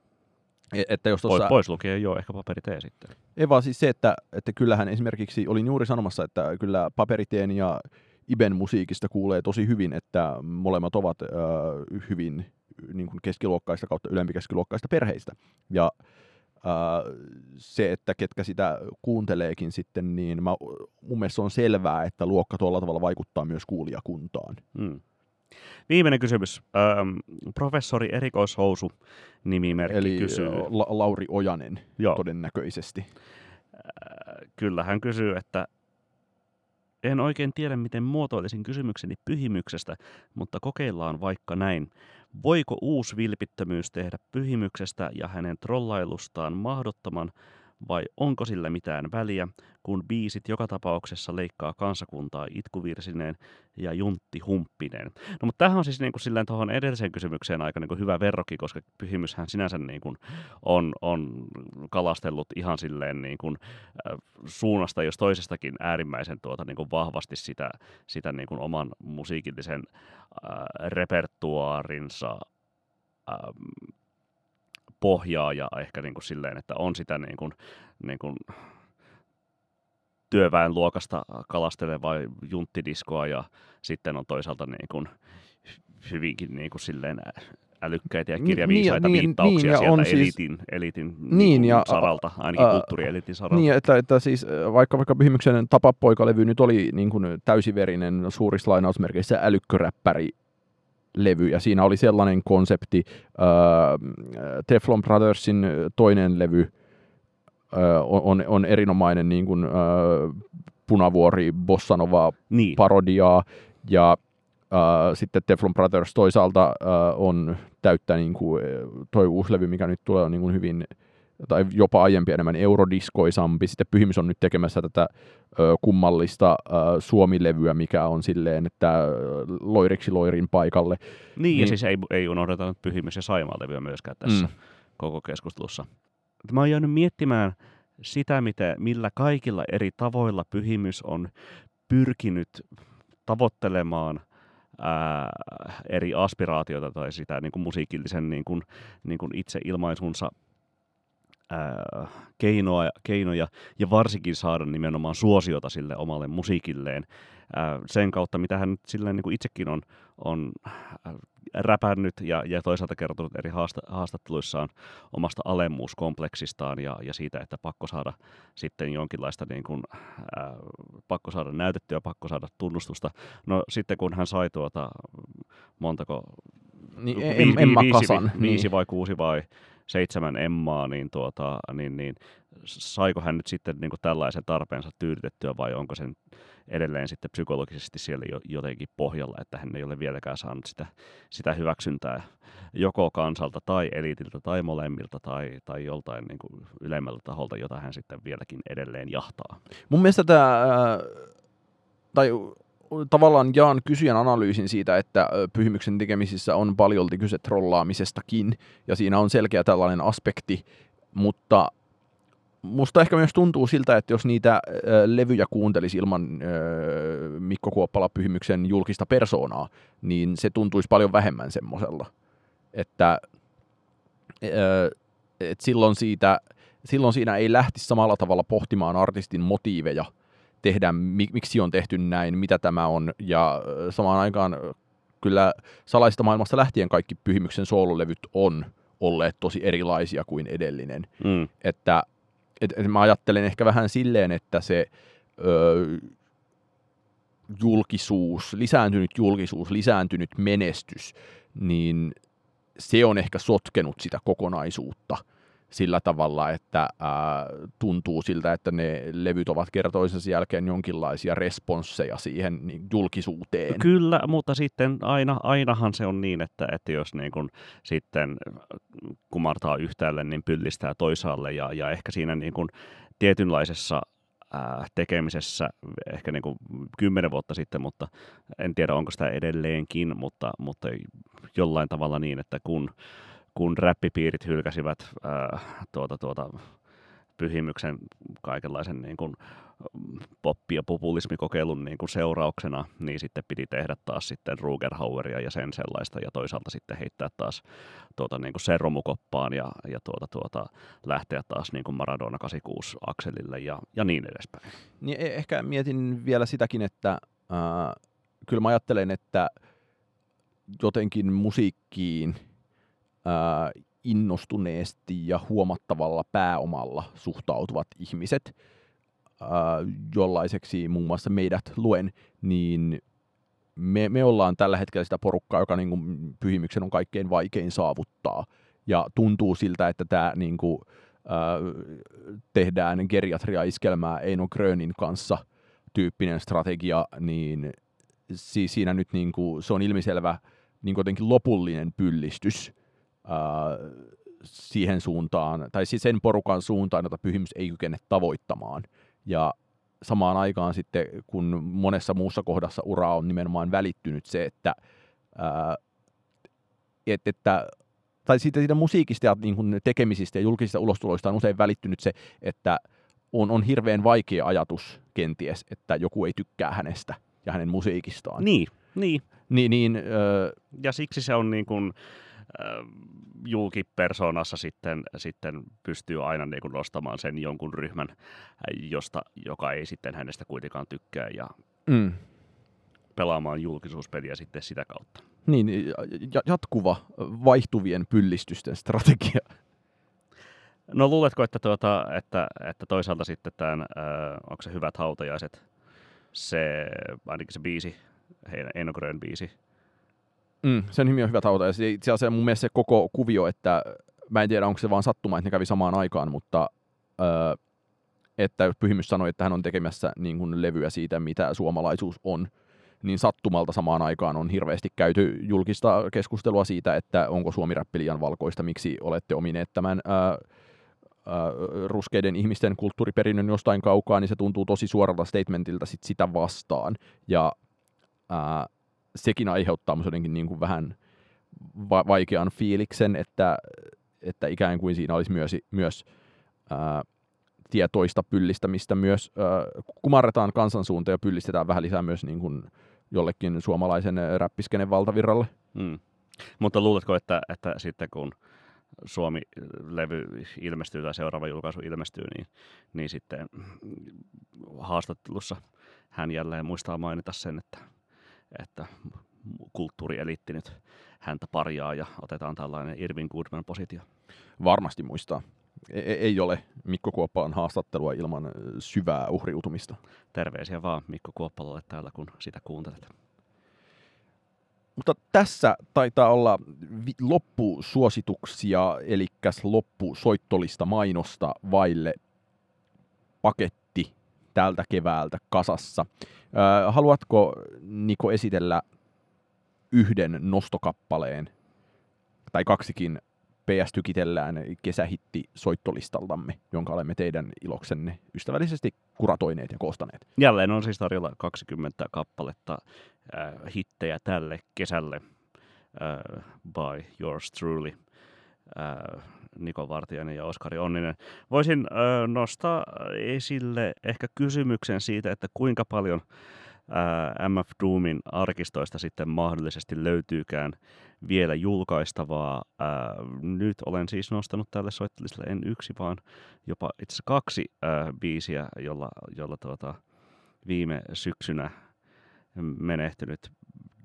B: että jos tossa...
A: Pois lukee jo ehkä paperiteen sitten.
B: Ei vaan siis se, että, että kyllähän esimerkiksi, olin juuri sanomassa, että kyllä paperiteen ja Iben musiikista kuulee tosi hyvin, että molemmat ovat äh, hyvin niin kuin keskiluokkaista kautta ylempikeskiluokkaista perheistä. Ja se, että ketkä sitä kuunteleekin sitten, niin mä, mun mielestä on selvää, että luokka tuolla tavalla vaikuttaa myös kuulijakuntaan.
A: Mm. Viimeinen kysymys. Ähm, professori erikoishousu nimimerkki
B: Eli
A: kysyy.
B: La- Lauri Ojanen
A: Joo.
B: todennäköisesti.
A: Äh, kyllä hän kysyy, että en oikein tiedä, miten muotoilisin kysymykseni pyhimyksestä, mutta kokeillaan vaikka näin. Voiko uusi vilpittömyys tehdä pyhimyksestä ja hänen trollailustaan mahdottoman, vai onko sillä mitään väliä, kun biisit joka tapauksessa leikkaa kansakuntaa itkuvirsineen ja juntti humppineen? No mutta tämähän on siis niin kuin silleen tuohon edelliseen kysymykseen aika niin kuin hyvä verroki, koska pyhimyshän sinänsä niin kuin on, on kalastellut ihan silleen niin kuin, äh, suunnasta jos toisestakin äärimmäisen tuota, niin kuin vahvasti sitä, sitä niin kuin oman musiikillisen äh, repertuaarinsa pohjaa ja ehkä niin kuin silleen, että on sitä niin kuin, niin kuin työväenluokasta kalastelevaa junttidiskoa ja sitten on toisaalta niin kuin hyvinkin niin kuin silleen älykkäitä ja
B: Niin,
A: kirjaviisaita
B: niin,
A: viittauksia
B: niin, ja
A: sieltä
B: on siis-
A: eliitin, eliitin niin,
B: Niin, ja,
A: saralta, ainakin
B: ä,
A: kulttuurieliitin saralta.
B: Niin, että, että siis äh, vaikka, vaikka Pyhimyksen Tapapoikalevy nyt oli niin kuin täysiverinen suurissa lainausmerkeissä älykköräppäri levy, ja siinä oli sellainen konsepti, äh, Teflon Brothersin toinen levy äh, on, on, erinomainen niin kuin, äh, punavuori bossanova
A: niin.
B: parodiaa, ja äh, sitten Teflon Brothers toisaalta äh, on täyttä, niin kuin, äh, toi uusi levy, mikä nyt tulee, on niin kuin hyvin, tai jopa aiempi enemmän eurodiskoisampi. Sitten Pyhimys on nyt tekemässä tätä ö, kummallista ö, Suomi-levyä, mikä on silleen, että loiriksi loirin paikalle.
A: Niin, ja
B: Niin.
A: siis ei, ei unohdeta nyt Pyhimys ja Saimaa-levyä myöskään tässä
B: mm.
A: koko keskustelussa. Mä oon jäänyt miettimään sitä, mitä, millä kaikilla eri tavoilla Pyhimys on pyrkinyt tavoittelemaan ää, eri aspiraatioita tai sitä niin kuin musiikillisen niin kuin, niin kuin itse ilmaisunsa ää, keinoa, keinoja ja varsinkin saada nimenomaan suosiota sille omalle musiikilleen ää, sen kautta, mitä hän nyt silleen niin kuin itsekin on, on ää, räpännyt ja, ja toisaalta kertonut eri haasta, haastatteluissaan omasta alemmuuskompleksistaan ja, ja siitä, että pakko saada sitten jonkinlaista niin kuin, ää, pakko saada näytettyä, pakko saada tunnustusta. No sitten kun hän sai tuota, montako
B: Niin,
A: vi-
B: em,
A: vi-
B: Emma
A: viisi,
B: Kasan.
A: vi- viisi vai kuusi vai seitsemän Emmaa, niin, tuota, niin, niin saiko hän nyt sitten niin kuin tällaisen tarpeensa tyydytettyä vai onko sen edelleen sitten psykologisesti siellä jo, jotenkin pohjalla, että hän ei ole vieläkään saanut sitä, sitä hyväksyntää joko kansalta tai eliitiltä tai molemmilta tai, tai joltain niin kuin ylemmältä taholta, jota hän sitten vieläkin edelleen jahtaa.
B: Mun mielestä tämä, tai tavallaan jaan kysyjän analyysin siitä, että Pyhimyksen tekemisissä on paljolti kyse trollaamisestakin, ja siinä on selkeä tällainen aspekti, mutta musta ehkä myös tuntuu siltä, että jos niitä levyjä kuuntelisi ilman Mikko Kuoppala Pyhimyksen julkista persoonaa, niin se tuntuisi paljon vähemmän semmosella. Että et silloin, siitä, silloin siinä ei lähtisi samalla tavalla pohtimaan artistin motiiveja, tehdä, mi- miksi on tehty näin, mitä tämä on, ja samaan aikaan kyllä salaista maailmasta lähtien kaikki Pyhimyksen soololevyt on olleet tosi erilaisia kuin edellinen.
A: Mm.
B: Että et, et mä ajattelen ehkä vähän silleen, että se ö, julkisuus, lisääntynyt julkisuus, lisääntynyt menestys, niin se on ehkä sotkenut sitä kokonaisuutta sillä tavalla, että ää, tuntuu siltä, että ne levyt ovat kertoisensa jälkeen jonkinlaisia responsseja siihen niin, julkisuuteen.
A: Kyllä, mutta sitten aina, ainahan se on niin, että, että jos niin kun sitten kumartaa yhtäälle, niin pyllistää toisaalle ja, ja ehkä siinä niin kun tietynlaisessa ää, tekemisessä ehkä niin kuin kymmenen vuotta sitten, mutta en tiedä onko sitä edelleenkin, mutta, mutta jollain tavalla niin, että kun, kun räppipiirit hylkäsivät ää, tuota, tuota, pyhimyksen kaikenlaisen niin kuin poppi- ja populismikokeilun niin kuin seurauksena, niin sitten piti tehdä taas sitten Rugerhaueria ja sen sellaista, ja toisaalta sitten heittää taas tuota, niin kuin sen romukoppaan ja, ja tuota, tuota, lähteä taas niin kuin Maradona 86 akselille ja, ja niin edespäin.
B: Niin e- ehkä mietin vielä sitäkin, että äh, kyllä mä ajattelen, että jotenkin musiikkiin äh, innostuneesti ja huomattavalla pääomalla suhtautuvat ihmiset, ää, jollaiseksi muun muassa meidät luen, niin me, me ollaan tällä hetkellä sitä porukkaa, joka niin kuin, pyhimyksen on kaikkein vaikein saavuttaa. Ja tuntuu siltä, että tämä niin kuin, äh, tehdään geriatria-iskelmää Eino Grönin kanssa tyyppinen strategia, niin si- siinä nyt niin kuin, se on ilmiselvä niin jotenkin lopullinen pyllistys äh, siihen suuntaan, tai siis sen porukan suuntaan, jota pyhimys ei kykene tavoittamaan. Ja samaan aikaan sitten, kun monessa muussa kohdassa ura on nimenomaan välittynyt se, että, ää, et, että tai siitä, siitä musiikista ja niin kuin tekemisistä ja julkisista ulostuloista on usein välittynyt se, että on, on hirveän vaikea ajatus kenties, että joku ei tykkää hänestä ja hänen musiikistaan.
A: Niin, niin.
B: Ni, niin öö,
A: ja siksi se on niin kuin, julkipersonassa sitten, sitten pystyy aina niin kuin nostamaan sen jonkun ryhmän, josta, joka ei sitten hänestä kuitenkaan tykkää ja mm. pelaamaan julkisuuspeliä sitten sitä kautta.
B: Niin, jatkuva vaihtuvien pyllistysten strategia.
A: No luuletko, että, tuota, että, että toisaalta sitten tämän, äh, onko se Hyvät hautajaiset, se, ainakin se biisi, Eino Grön biisi,
B: Mm, sen nimi on hyvä tauta. Ja itse asiassa mun mielestä se koko kuvio, että mä en tiedä onko se vaan sattuma, että ne kävi samaan aikaan, mutta öö, että Pyhimys sanoi, että hän on tekemässä niin kuin levyä siitä, mitä suomalaisuus on, niin sattumalta samaan aikaan on hirveästi käyty julkista keskustelua siitä, että onko suomi liian valkoista, miksi olette omineet tämän ää, ää, ruskeiden ihmisten kulttuuriperinnön jostain kaukaa, niin se tuntuu tosi suoralta statementilta sit sitä vastaan. Ja ää, sekin aiheuttaa jotenkin niin kuin vähän va- vaikean fiiliksen, että, että ikään kuin siinä olisi myös, myös ää, tietoista pyllistämistä myös, ää, kumarretaan kansansuunta ja pyllistetään vähän lisää myös niin kuin jollekin suomalaisen räppiskenen valtavirralle. Mm.
A: Mutta luuletko, että, että sitten kun Suomi-levy ilmestyy tai seuraava julkaisu ilmestyy, niin, niin sitten haastattelussa hän jälleen muistaa mainita sen, että että kulttuurieliitti nyt häntä parjaa ja otetaan tällainen Irvin Goodman-positio.
B: Varmasti muistaa. E-, e- ei ole Mikko Kuoppaan haastattelua ilman syvää uhriutumista.
A: Terveisiä vaan Mikko Kuoppalalle täällä, kun sitä kuuntelet.
B: Mutta tässä taitaa olla loppusuosituksia, eli loppusoittolista mainosta vaille paketti tältä keväältä kasassa. Haluatko Niko esitellä yhden nostokappaleen tai kaksikin PS Tykitellään kesähitti soittolistaltamme, jonka olemme teidän iloksenne ystävällisesti kuratoineet ja koostaneet.
A: Jälleen on siis tarjolla 20 kappaletta äh, hittejä tälle kesälle äh, by yours truly. Äh, Niko Vartiainen ja Oskari Onninen. Voisin äh, nostaa esille ehkä kysymyksen siitä, että kuinka paljon äh, MF Doomin arkistoista sitten mahdollisesti löytyykään vielä julkaistavaa. Äh, nyt olen siis nostanut tälle soittelistalle en yksi, vaan jopa itse kaksi äh, biisiä, jolla, jolla tuota, viime syksynä menehtynyt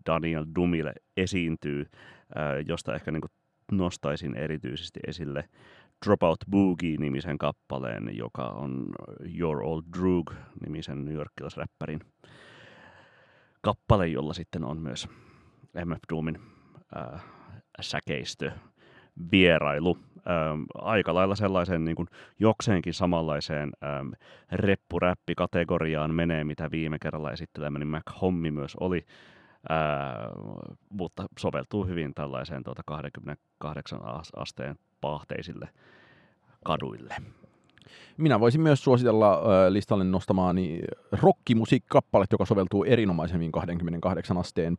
A: Daniel Dumille esiintyy, josta ehkä niin kuin nostaisin erityisesti esille Dropout Boogie-nimisen kappaleen, joka on Your Old Droog-nimisen New Yorkilaisräppärin kappale, jolla sitten on myös MF Doomin äh, säkeistö vierailu. Ähm, aika lailla sellaiseen niin kuin, jokseenkin samanlaiseen ähm, reppuräppi-kategoriaan menee, mitä viime kerralla esittelemäni Mac Hommi myös oli. Ää, mutta soveltuu hyvin tällaiseen tuota 28 asteen pahteisille kaduille.
B: Minä voisin myös suositella listalle nostamaani rockimusiikkikappalet, joka soveltuu erinomaisemmin 28 asteen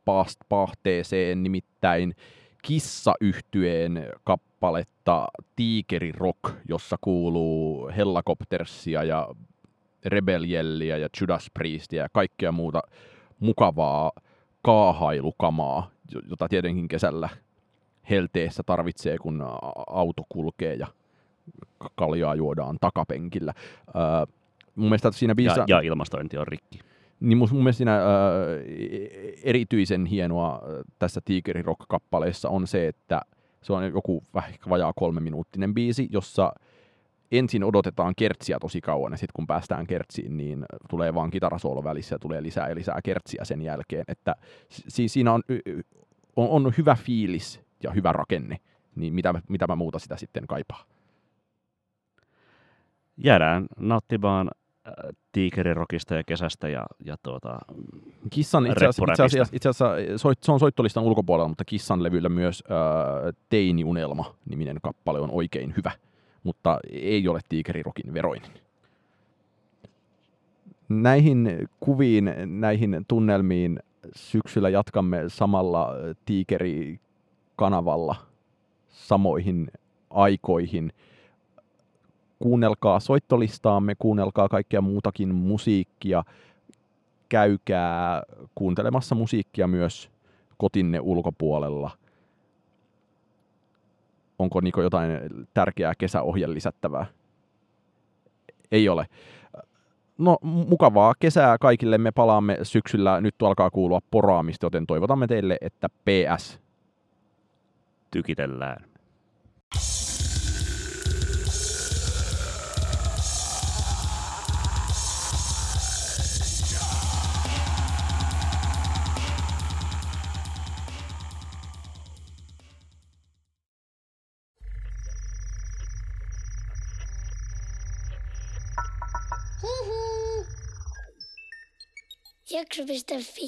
B: pahteeseen, nimittäin kissayhtyeen kappaletta Tiikeri Rock, jossa kuuluu Hellacoptersia ja Rebeljelliä ja Judas Priestia ja kaikkea muuta mukavaa kaahailukamaa, jota tietenkin kesällä helteessä tarvitsee, kun auto kulkee ja kaljaa juodaan takapenkillä. Mun mielestä siinä biisissä...
A: Ja, ja ilmastointi on rikki.
B: Niin mun, mun mielestä siinä uh, erityisen hienoa tässä Tigeri Rock-kappaleessa on se, että Se on joku vähän vajaa kolme minuuttinen biisi, jossa ensin odotetaan kertsiä tosi kauan, ja sitten kun päästään kertsiin, niin tulee vaan kitarasoolo välissä ja tulee lisää ja lisää kertsiä sen jälkeen. Että siis siinä on, on, on hyvä fiilis ja hyvä rakenne, niin mitä, mitä mä muuta sitä sitten kaipaa.
A: Jäädään nauttimaan äh, tiikerirokista ja kesästä ja, ja tuota,
B: Kissan itse asiassa, itse asiassa, itse asiassa soit, se on soittolistan ulkopuolella, mutta Kissan levyllä myös äh, Teini-unelma niminen kappale on oikein hyvä mutta ei ole tiikerirokin veroinen. Näihin kuviin, näihin tunnelmiin syksyllä jatkamme samalla tiikerikanavalla samoihin aikoihin. Kuunnelkaa soittolistaamme, kuunnelkaa kaikkea muutakin musiikkia. Käykää kuuntelemassa musiikkia myös kotinne ulkopuolella – onko Niko jotain tärkeää kesäohje lisättävää? Ei ole. No mukavaa kesää kaikille. Me palaamme syksyllä. Nyt alkaa kuulua poraamista, joten toivotamme teille, että PS.
A: Tykitellään.
C: Jakso.fi